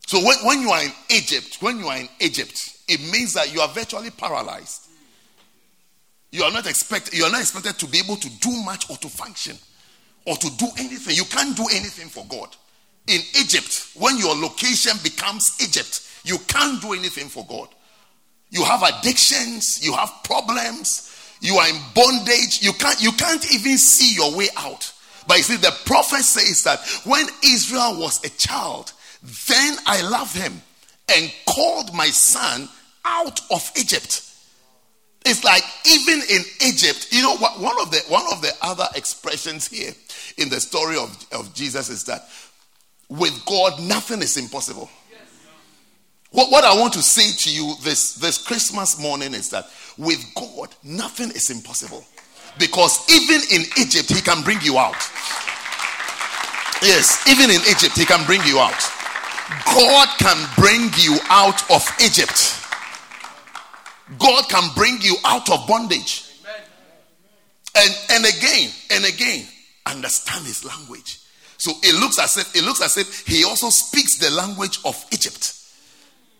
[SPEAKER 3] So when, when you are in Egypt, when you are in Egypt, it means that you are virtually paralyzed. You are not expected you are not expected to be able to do much or to function or to do anything. You can't do anything for God. In Egypt, when your location becomes Egypt, you can't do anything for God. You have addictions, you have problems, you are in bondage, you can't you can't even see your way out. But you see, the prophet says that when Israel was a child, then I loved him and called my son out of Egypt. It's like even in Egypt, you know what one of the one of the other expressions here in the story of, of Jesus is that with God nothing is impossible. What, what I want to say to you this, this Christmas morning is that with God, nothing is impossible. Because even in Egypt, He can bring you out. Yes, even in Egypt, He can bring you out. God can bring you out of Egypt. God can bring you out of bondage. And and again, and again, understand his language. So it looks as if it looks as if he also speaks the language of Egypt.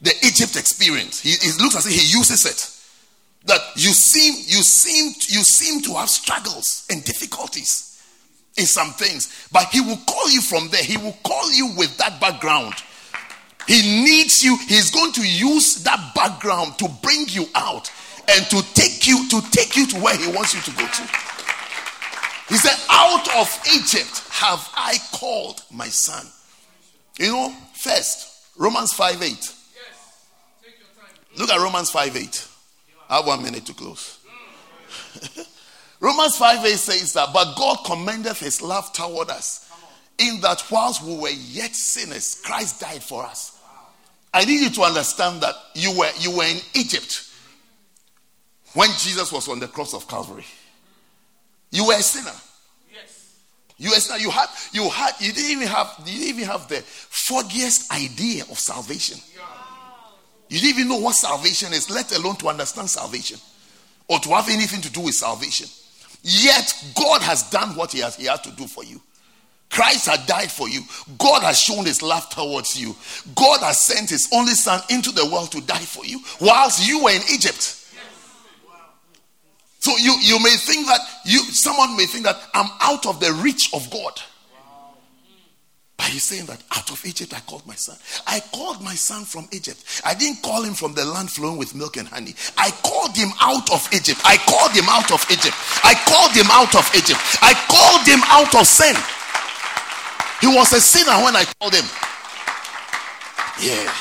[SPEAKER 3] The Egypt experience. He, it looks as if he uses it. That you seem you seem you seem to have struggles and difficulties in some things, but he will call you from there. He will call you with that background. He needs you. He's going to use that background to bring you out and to take you to take you to where he wants you to go to. He said, Out of Egypt have I called my son. You know, first, Romans 5 8. Look at Romans 5 8. I have one minute to close. Romans 5 8 says that, but God commendeth his love toward us, in that whilst we were yet sinners, Christ died for us. I need you to understand that you were you were in Egypt when Jesus was on the cross of Calvary. You were a sinner. Yes. You were a sinner. You had you had you didn't even have you didn't even have the foggiest idea of salvation. You didn't even know what salvation is, let alone to understand salvation or to have anything to do with salvation. Yet God has done what He has He has to do for you. Christ had died for you. God has shown his love towards you. God has sent his only son into the world to die for you whilst you were in Egypt. So you, you may think that you someone may think that I'm out of the reach of God. He's saying that out of Egypt I called my son. I called my son from Egypt. I didn't call him from the land flowing with milk and honey. I called him out of Egypt. I called him out of Egypt. I called him out of Egypt. I called him out of sin. He was a sinner when I called him. Yeah.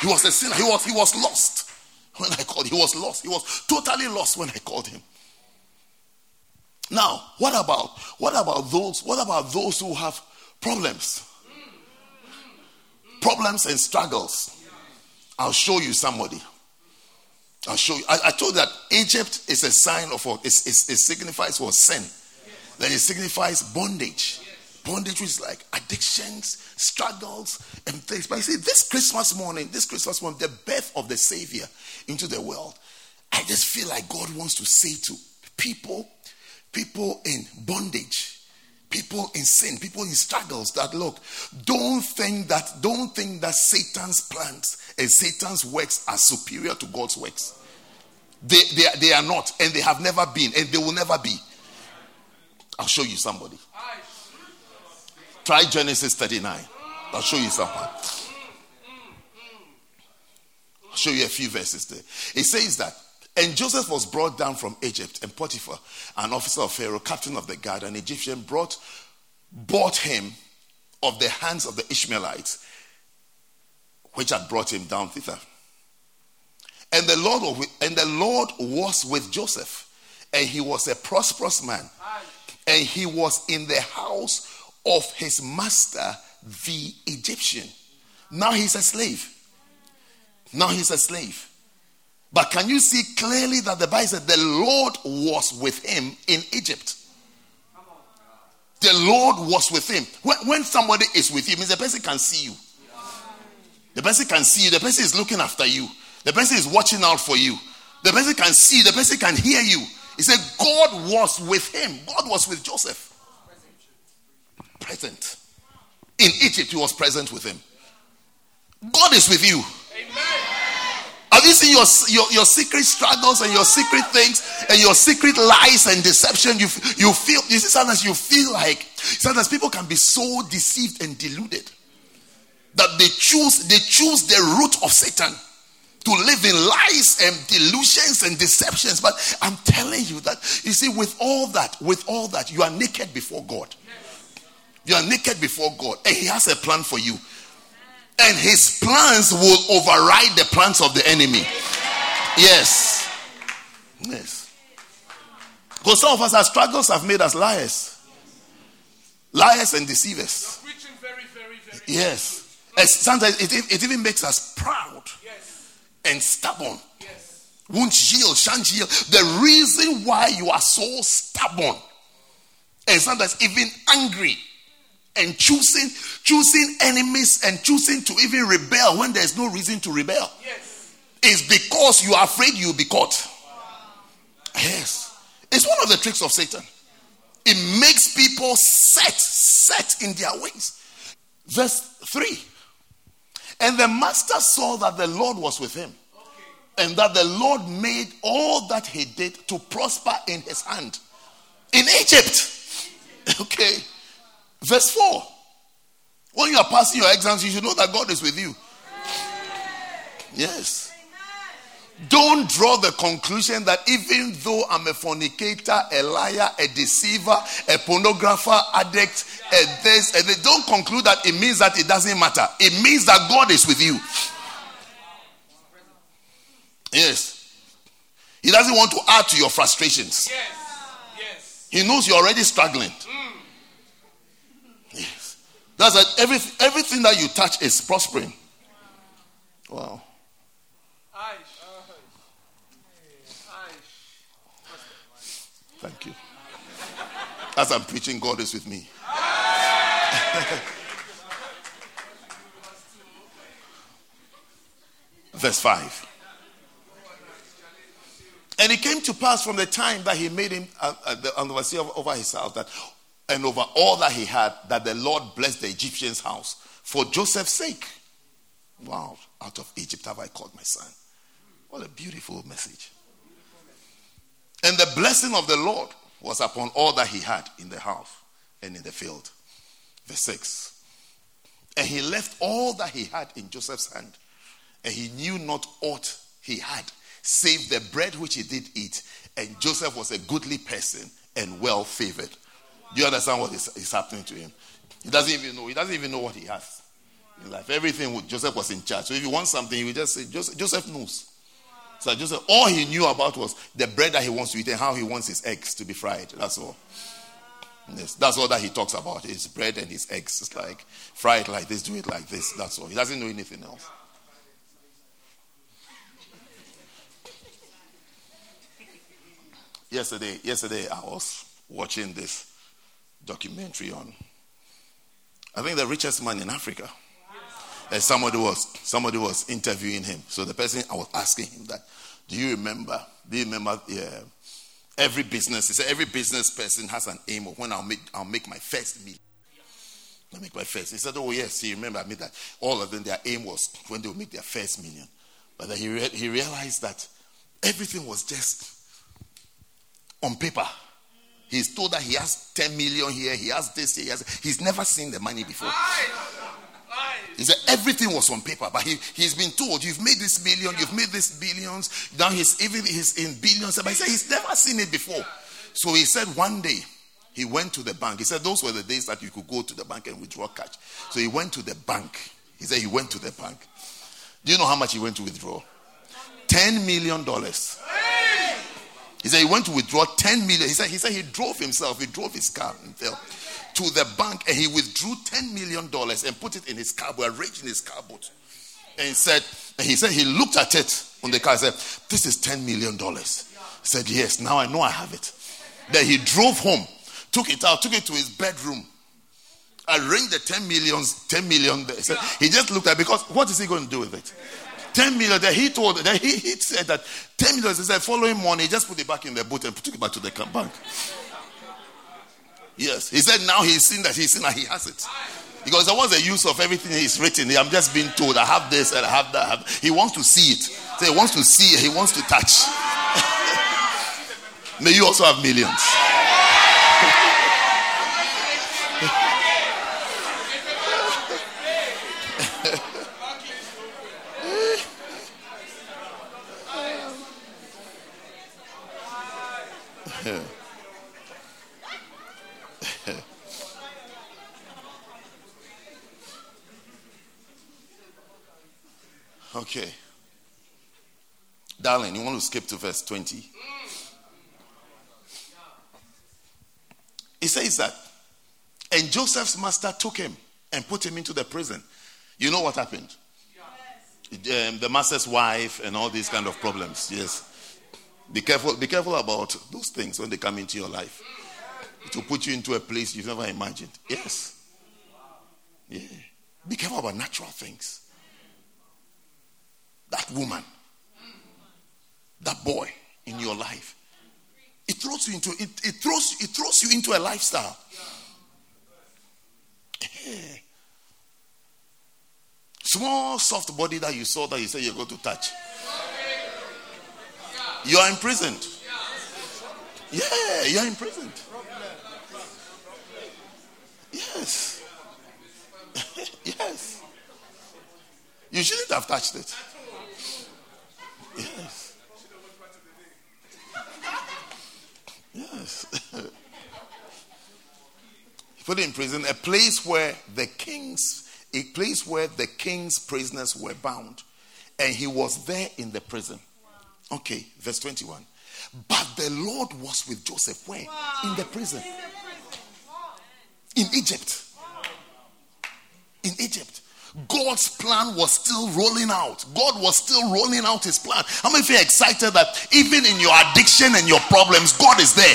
[SPEAKER 3] He was a sinner. He was he was lost when I called. He was lost. He was totally lost when I called him. Now, what about what about those what about those who have problems? Problems and struggles. I'll show you somebody. I'll show you. I, I told that Egypt is a sign of what it, it, it signifies for sin. Then it signifies bondage. Bondage is like addictions, struggles, and things. But you see, this Christmas morning, this Christmas morning, the birth of the Savior into the world, I just feel like God wants to say to people, people in bondage, people in sin, people in struggles that look, don't think that, don't think that Satan's plans and Satan's works are superior to God's works. They, they, they are not, and they have never been, and they will never be. I'll show you somebody. Try Genesis 39. I'll show you something. I'll show you a few verses there. It says that, and Joseph was brought down from Egypt, and Potiphar, an officer of Pharaoh, captain of the guard, an Egyptian, brought bought him of the hands of the Ishmaelites, which had brought him down thither. And the Lord and the Lord was with Joseph, and he was a prosperous man, and he was in the house of his master, the Egyptian. Now he's a slave. Now he's a slave. But can you see clearly that the Bible said the Lord was with him in Egypt? The Lord was with him. When, when somebody is with you, means the person can see you. The person can see you. The person is looking after you. The person is watching out for you. The person can see. The person can hear you. He said, God was with him. God was with Joseph present. In Egypt, he was present with him. God is with you. Amen. Have you seen your, your, your secret struggles and your secret things and your secret lies and deception? You, you feel, you see, sometimes you feel like, sometimes people can be so deceived and deluded that they choose, they choose the root of Satan to live in lies and delusions and deceptions. But I'm telling you that, you see, with all that, with all that, you are naked before God. You are naked before God, and He has a plan for you. And His plans will override the plans of the enemy. Yes. Yes. Because some of us, our struggles have made us liars. Liars and deceivers. Yes. Sometimes it, it even makes us proud and stubborn. Won't yield, shan't yield. The reason why you are so stubborn and sometimes even angry and choosing choosing enemies and choosing to even rebel when there's no reason to rebel yes. is because you are afraid you'll be caught. Yes. It's one of the tricks of Satan. It makes people set, set in their ways. Verse 3. And the master saw that the Lord was with him, and that the Lord made all that he did to prosper in his hand. In Egypt. Okay. Verse 4. When you are passing your exams, you should know that God is with you. Yes. Don't draw the conclusion that even though I'm a fornicator, a liar, a deceiver, a pornographer, addict, a this, and they don't conclude that it means that it doesn't matter. It means that God is with you. Yes. He doesn't want to add to your frustrations. Yes. Yes. He knows you're already struggling. That's that every, everything that you touch is prospering. Wow. Thank you. As I'm preaching, God is with me. Verse 5. And it came to pass from the time that he made him uh, uh, the overseer over his house that, and over all that he had, that the Lord blessed the Egyptian's house for Joseph's sake. Wow, out of Egypt have I called my son. What a beautiful message. And the blessing of the Lord was upon all that he had in the house and in the field. Verse 6. And he left all that he had in Joseph's hand, and he knew not aught he had, save the bread which he did eat. And Joseph was a goodly person and well favored. Do you understand what is, is happening to him? He doesn't even know. He doesn't even know what he has in life. Everything with Joseph was in charge. So if you want something, you just say Joseph, Joseph knows. So Joseph, all he knew about was the bread that he wants to eat and how he wants his eggs to be fried. That's all. Yes, that's all that he talks about his bread and his eggs. It's like fry it like this, do it like this. That's all. He doesn't know anything else. Yesterday, yesterday I was watching this documentary on I think the richest man in Africa and somebody was somebody was interviewing him. So the person I was asking him that, do you remember? Do you remember? Yeah, every business. He said every business person has an aim of when I'll make I'll make my first million. I make my first. He said, "Oh yes, he remember I mean that all of them their aim was when they would make their first million." But then he re- he realized that everything was just on paper. He's told that he has 10 million here, he has this, he has. He's never seen the money before. He said everything was on paper, but he, he's been told, You've made this million, you've made this billions. Now he's even he's in billions. But he said he's never seen it before. So he said one day he went to the bank. He said those were the days that you could go to the bank and withdraw cash. So he went to the bank. He said he went to the bank. Do you know how much he went to withdraw? $10 million. He said he went to withdraw 10 million. He said he said he drove himself, he drove his car and fell to the bank and he withdrew $10 million and put it in his car, arranged in his car boot. And he said, and he said he looked at it on the car and said, This is $10 million. He said, Yes, now I know I have it. Then he drove home, took it out, took it to his bedroom, arranged the 10 millions, 10 million. He, said, he just looked at it because what is he going to do with it? 10 million. Then he told, then he, he said that 10 million. He said, following he just put it back in the boot and took it back to the bank. Yes. He said now he's seen that he's seen that he has it. Because there was the use of everything he's written. I'm just being told I have this and I have that. He wants to see it. So he wants to see it. He wants to touch. May you also have millions. Okay. Darling, you want to skip to verse 20? It says that, and Joseph's master took him and put him into the prison. You know what happened? Um, the master's wife and all these kind of problems. Yes. Be careful. Be careful about those things when they come into your life. To put you into a place you've never imagined. Yes. Yeah. Be careful about natural things. That woman, that boy in your life, it throws you into it, it throws it throws you into a lifestyle. Yeah. Small soft body that you saw that you said you're going to touch. You are imprisoned. Yeah, you are imprisoned. Yes. yes. You shouldn't have touched it. Yes. Put in prison, a place where the kings, a place where the king's prisoners were bound. And he was there in the prison. Okay, verse 21. But the Lord was with Joseph where? In the prison. In Egypt. In Egypt. God's plan was still rolling out. God was still rolling out his plan. How many of you are excited that even in your addiction and your problems, God is there?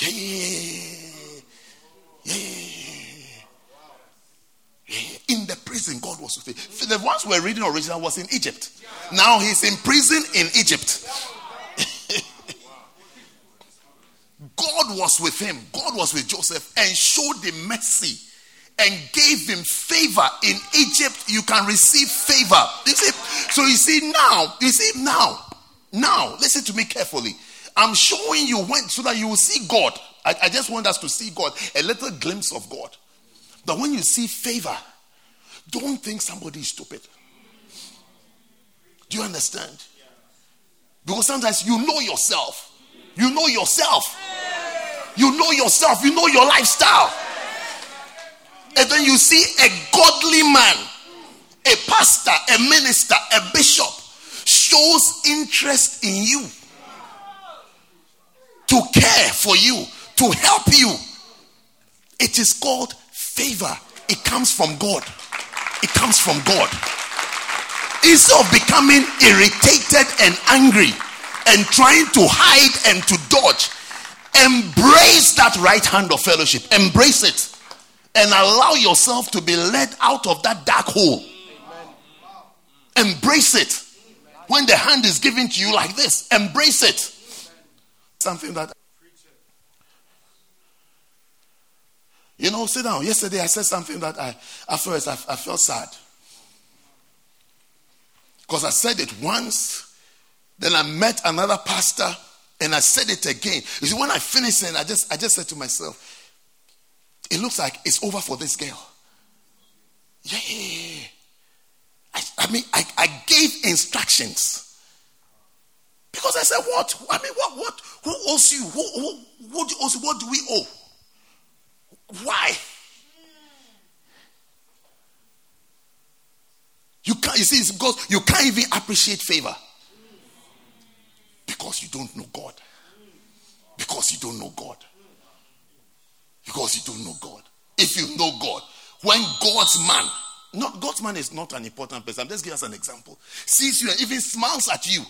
[SPEAKER 3] Yeah, yeah, yeah. In the prison, God was with him. The ones we were reading original was in Egypt. Now he's in prison in Egypt. God was with him. God was with Joseph and showed him mercy and gave him favor in Egypt. You can receive favor. You see, so you see now, you see now, now, listen to me carefully. I'm showing you when so that you will see God. I, I just want us to see God, a little glimpse of God. But when you see favor, don't think somebody is stupid. Do you understand? Because sometimes you know yourself. You know yourself. You know yourself. You know your lifestyle. And then you see a godly man, a pastor, a minister, a bishop shows interest in you to care for you, to help you. It is called favor. It comes from God. It comes from God. Instead of becoming irritated and angry and trying to hide and to dodge, embrace that right hand of fellowship. Embrace it and allow yourself to be led out of that dark hole. Embrace it. When the hand is given to you like this, embrace it. Something that you know, sit down. Yesterday I said something that I at first I, I felt sad. Because I said it once, then I met another pastor and I said it again. You see, when I finished it, I just I just said to myself, it looks like it's over for this girl. Yeah. I, I mean, I, I gave instructions. Because I said, what? I mean, what? What? Who owes you? Who, who, what, do you what do we owe? Why? You can't, you see, it's because you can't even appreciate favor. Because you don't know God. Because you don't know God. Because you don't know God. If you know God, when God's man, not God's man is not an important person. Let's give us an example. Sees you and even smiles at you.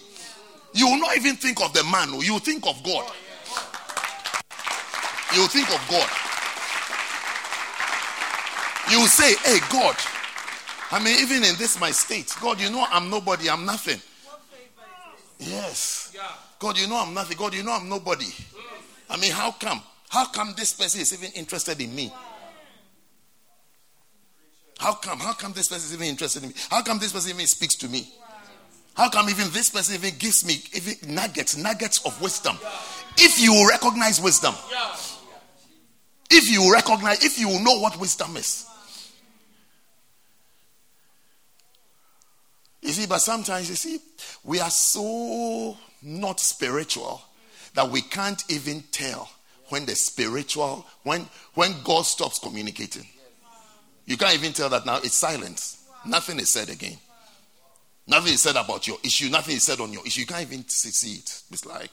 [SPEAKER 3] You will not even think of the man, oh. you will think of God. You think of God. You say, Hey, God. I mean, even in this my state, God, you know I'm nobody, I'm nothing. Yes. God, you know I'm nothing. God, you know I'm nobody. I mean, how come? How come this person is even interested in me? How come? How come this person is even interested in me? How come this person even speaks to me? How come even this person even gives me even nuggets, nuggets of wisdom? If you recognize wisdom, if you recognize, if you know what wisdom is. You see, but sometimes you see, we are so not spiritual that we can't even tell when the spiritual, when when God stops communicating. You can't even tell that now it's silence. Nothing is said again. Nothing is said about your issue. Nothing is said on your issue. You can't even see it. It's like,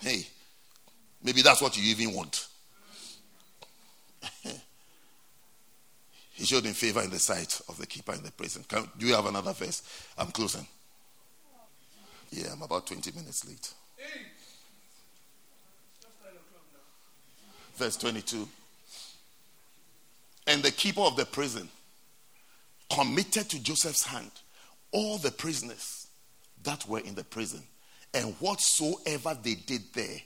[SPEAKER 3] hey, maybe that's what you even want. He showed him favor in the sight of the keeper in the prison. Can, do you have another verse? I'm closing. Yeah, I'm about 20 minutes late. Verse 22. And the keeper of the prison committed to Joseph's hand all the prisoners that were in the prison, and whatsoever they did there,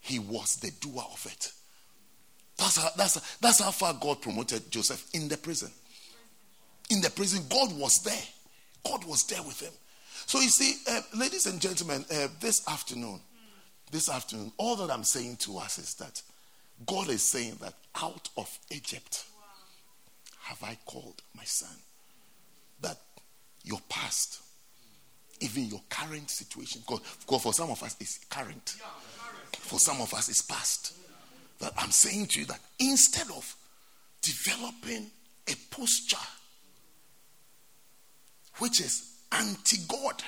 [SPEAKER 3] he was the doer of it. That's how, that's, that's how far God promoted Joseph in the prison. In the prison, God was there. God was there with him. So you see, uh, ladies and gentlemen, uh, this afternoon, this afternoon, all that I'm saying to us is that God is saying that out of Egypt have I called my son. That your past, even your current situation, because for some of us it's current, for some of us it's past. That I'm saying to you that instead of developing a posture which is anti God,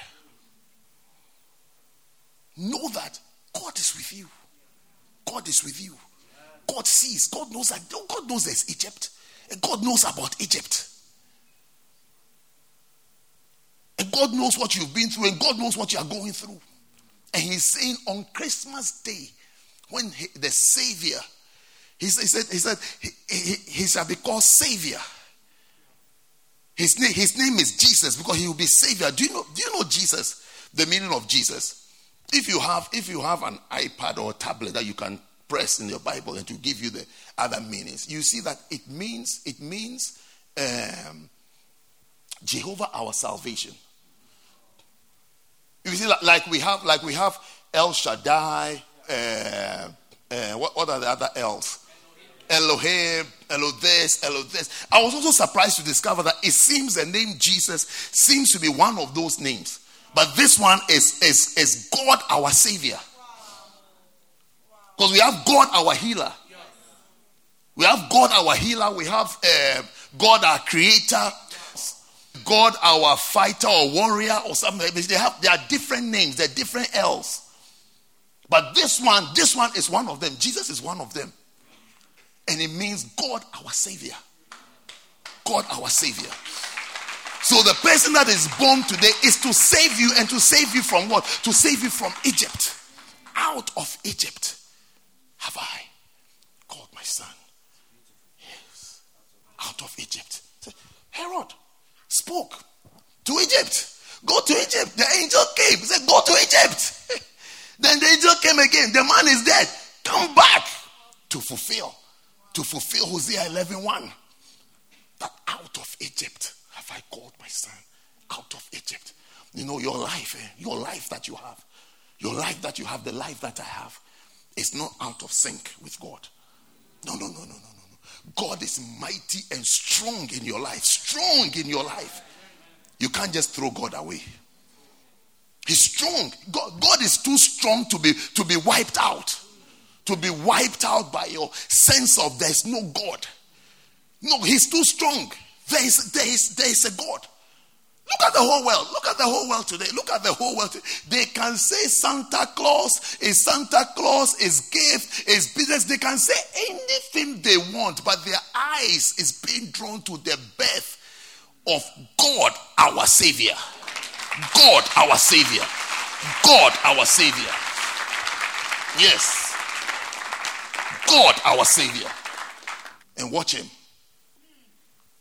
[SPEAKER 3] know that God is with you. God is with you. God sees. God knows that. God knows there's Egypt. God knows about Egypt. And God knows what you've been through, and God knows what you are going through. And He's saying on Christmas Day, when he, the Savior, he, he, said, he said, he, he, he shall be called Savior. His name, his name is Jesus because he will be Savior. Do you know? Do you know Jesus? The meaning of Jesus. If you have, if you have an iPad or tablet that you can press in your Bible and to give you the other meanings, you see that it means it means um, Jehovah our salvation. You see, like we have, like we have El Shaddai. Uh, uh, what, what are the other L's? Elohim, Elodhes, Elodhes. I was also surprised to discover that it seems the name Jesus seems to be one of those names. But this one is, is, is God our Savior. Because we have God our healer. We have God our healer. We have uh, God our creator. God our fighter or warrior or something. They have they are different names, they're different L's. But this one, this one is one of them. Jesus is one of them. And it means God our Savior. God our Savior. So the person that is born today is to save you and to save you from what? To save you from Egypt. Out of Egypt have I called my son. Yes. Out of Egypt. Herod, spoke to Egypt. Go to Egypt. The angel came. He said, Go to Egypt. then the angel came again. The man is dead. Come back to fulfill. To fulfill Hosea 11 1. That out of Egypt have I called my son. Out of Egypt. You know, your life, eh? your life that you have, your life that you have, the life that I have, is not out of sync with God. No, no, no, no, no, no. God is mighty and strong in your life. Strong in your life. You can't just throw God away. He's strong. God, God is too strong to be to be wiped out. To be wiped out by your sense of there's no God. No, he's too strong. There is, there is, there is a God. Look at the whole world. Look at the whole world today. Look at the whole world. They can say Santa Claus is Santa Claus, is gift, is business. They can say anything they want, but their eyes is being drawn to the birth of God, our Savior. God, our Savior. God, our Savior. Yes. God, our Savior. And watch Him.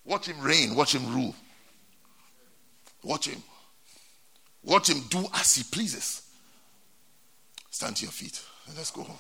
[SPEAKER 3] Watch Him reign. Watch Him rule. Watch him. Watch him do as he pleases. Stand to your feet let's go home.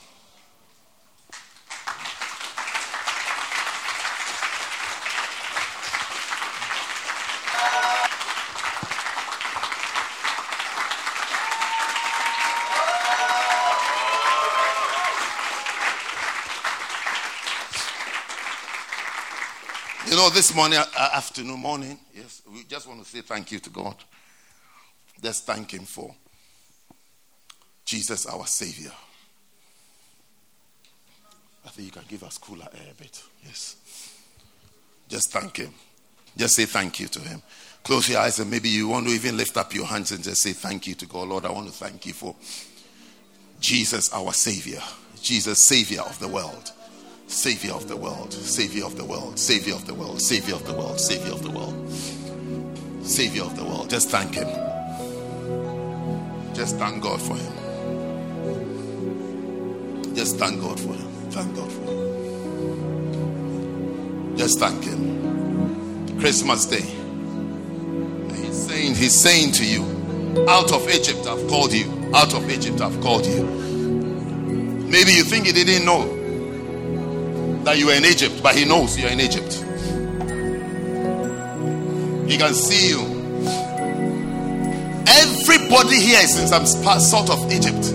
[SPEAKER 3] You this morning, uh, afternoon, morning, yes, we just want to say thank you to God. Let's thank Him for Jesus, our Savior. I think you can give us cooler air a bit. Yes. Just thank Him. Just say thank you to Him. Close your eyes and maybe you want to even lift up your hands and just say thank you to God. Lord, I want to thank you for Jesus, our Savior. Jesus, Savior of the world. Savior of the world, Savior of the world, Savior of the world, Savior of the world, Savior of the world, Savior of the world. Just thank Him. Just thank God for Him. Just thank God for Him. Thank God for Him. Just thank Him. Christmas Day. He's saying, He's saying to you, out of Egypt I've called you. Out of Egypt I've called you. Maybe you think He didn't know that you are in Egypt, but he knows you're in Egypt. He can see you. Everybody here is in some sort of Egypt,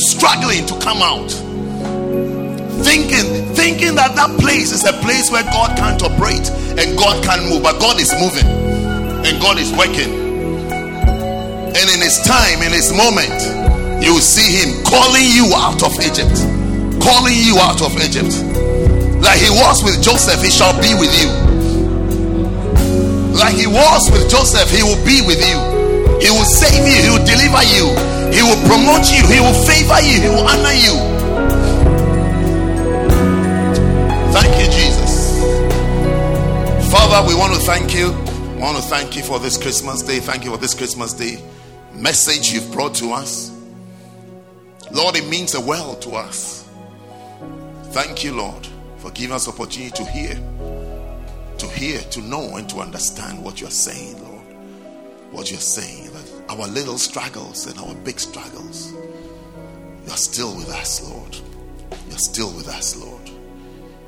[SPEAKER 3] struggling to come out. Thinking, thinking that that place is a place where God can't operate and God can't move, but God is moving and God is working. And in His time, in His moment, you will see Him calling you out of Egypt, calling you out of Egypt. Like he was with Joseph, he shall be with you. Like he was with Joseph, he will be with you. He will save you, he will deliver you, he will promote you, he will favor you, he will honor you. Thank you, Jesus. Father, we want to thank you. We want to thank you for this Christmas day. Thank you for this Christmas day message you've brought to us. Lord, it means a world to us. Thank you, Lord for giving us opportunity to hear, to hear, to know, and to understand what you're saying, Lord. What you're saying, that our little struggles and our big struggles, you're still with us, Lord. You're still with us, Lord.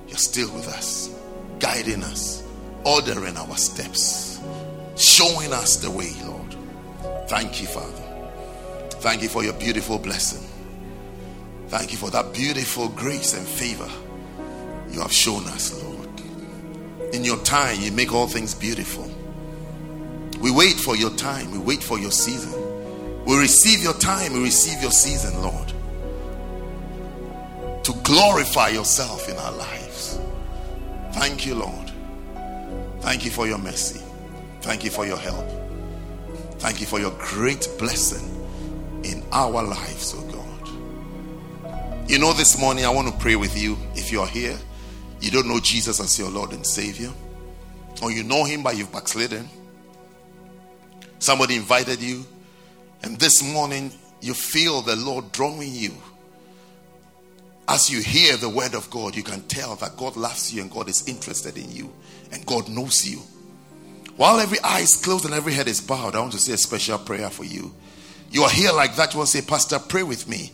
[SPEAKER 3] You're still with us, guiding us, ordering our steps, showing us the way, Lord. Thank you, Father. Thank you for your beautiful blessing. Thank you for that beautiful grace and favor you have shown us, Lord. In your time, you make all things beautiful. We wait for your time, we wait for your season. We receive your time, we receive your season, Lord. To glorify yourself in our lives. Thank you, Lord. Thank you for your mercy. Thank you for your help. Thank you for your great blessing in our lives, oh God. You know, this morning I want to pray with you if you are here you don't know Jesus as your Lord and Savior, or you know Him but you've backslidden. Somebody invited you, and this morning you feel the Lord drawing you. As you hear the word of God, you can tell that God loves you and God is interested in you and God knows you. While every eye is closed and every head is bowed, I want to say a special prayer for you. You are here like that. You want to say, Pastor, pray with me.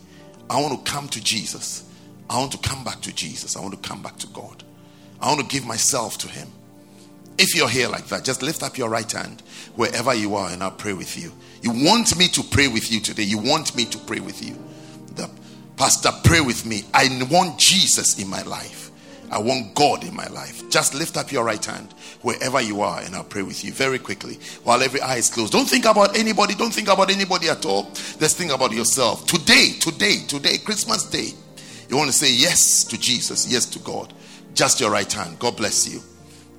[SPEAKER 3] I want to come to Jesus. I want to come back to Jesus. I want to come back to God. I want to give myself to Him. If you're here like that, just lift up your right hand wherever you are and I'll pray with you. You want me to pray with you today. You want me to pray with you. The pastor, pray with me. I want Jesus in my life. I want God in my life. Just lift up your right hand wherever you are and I'll pray with you very quickly while every eye is closed. Don't think about anybody. Don't think about anybody at all. Just think about yourself. Today, today, today, Christmas Day. You want to say yes to Jesus, yes to God. Just your right hand. God bless you.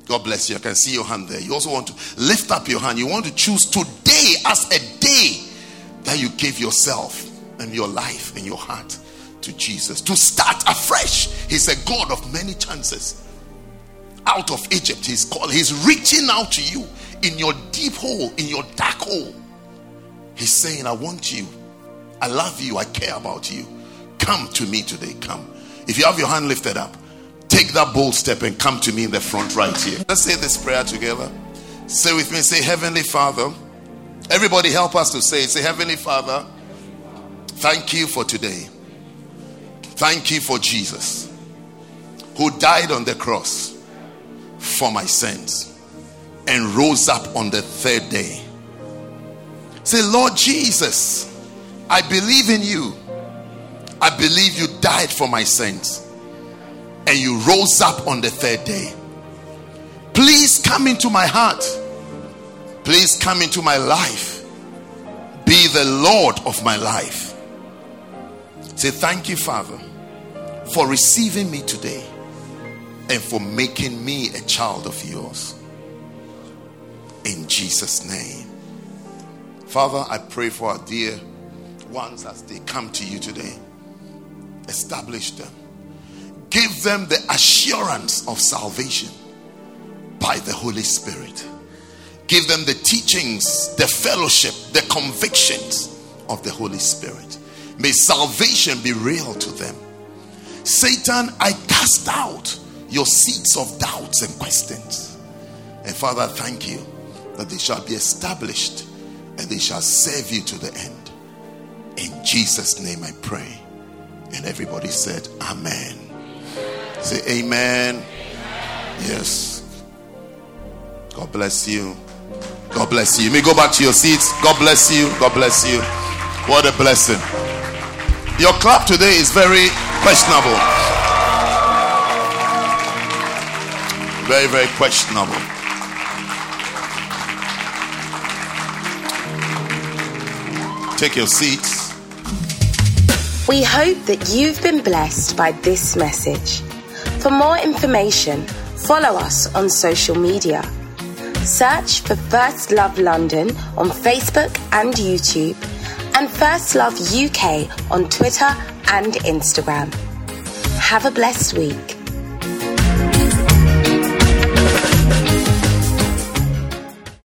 [SPEAKER 3] God bless you. I can see your hand there. You also want to lift up your hand. You want to choose today as a day that you give yourself and your life and your heart to Jesus to start afresh. He's a God of many chances. Out of Egypt, He's called, He's reaching out to you in your deep hole, in your dark hole. He's saying, I want you. I love you. I care about you. Come to me today. Come. If you have your hand lifted up, take that bold step and come to me in the front right here. Let's say this prayer together. Say with me, say, Heavenly Father. Everybody help us to say, say, Heavenly Father, thank you for today. Thank you for Jesus who died on the cross for my sins and rose up on the third day. Say, Lord Jesus, I believe in you. I believe you died for my sins and you rose up on the third day. Please come into my heart. Please come into my life. Be the Lord of my life. Say, Thank you, Father, for receiving me today and for making me a child of yours. In Jesus' name. Father, I pray for our dear ones as they come to you today establish them, Give them the assurance of salvation by the Holy Spirit. Give them the teachings, the fellowship, the convictions of the Holy Spirit. May salvation be real to them. Satan, I cast out your seeds of doubts and questions. And Father, thank you that they shall be established and they shall serve you to the end. In Jesus' name I pray. And everybody said, Amen. Say, Amen. amen. Yes. God bless you. God bless you. You may go back to your seats. God bless you. God bless you. What a blessing. Your clap today is very questionable. Very, very questionable. Take your seats.
[SPEAKER 4] We hope that you've been blessed by this message. For more information, follow us on social media. Search for First Love London on Facebook and YouTube, and First Love UK on Twitter and Instagram. Have a blessed week.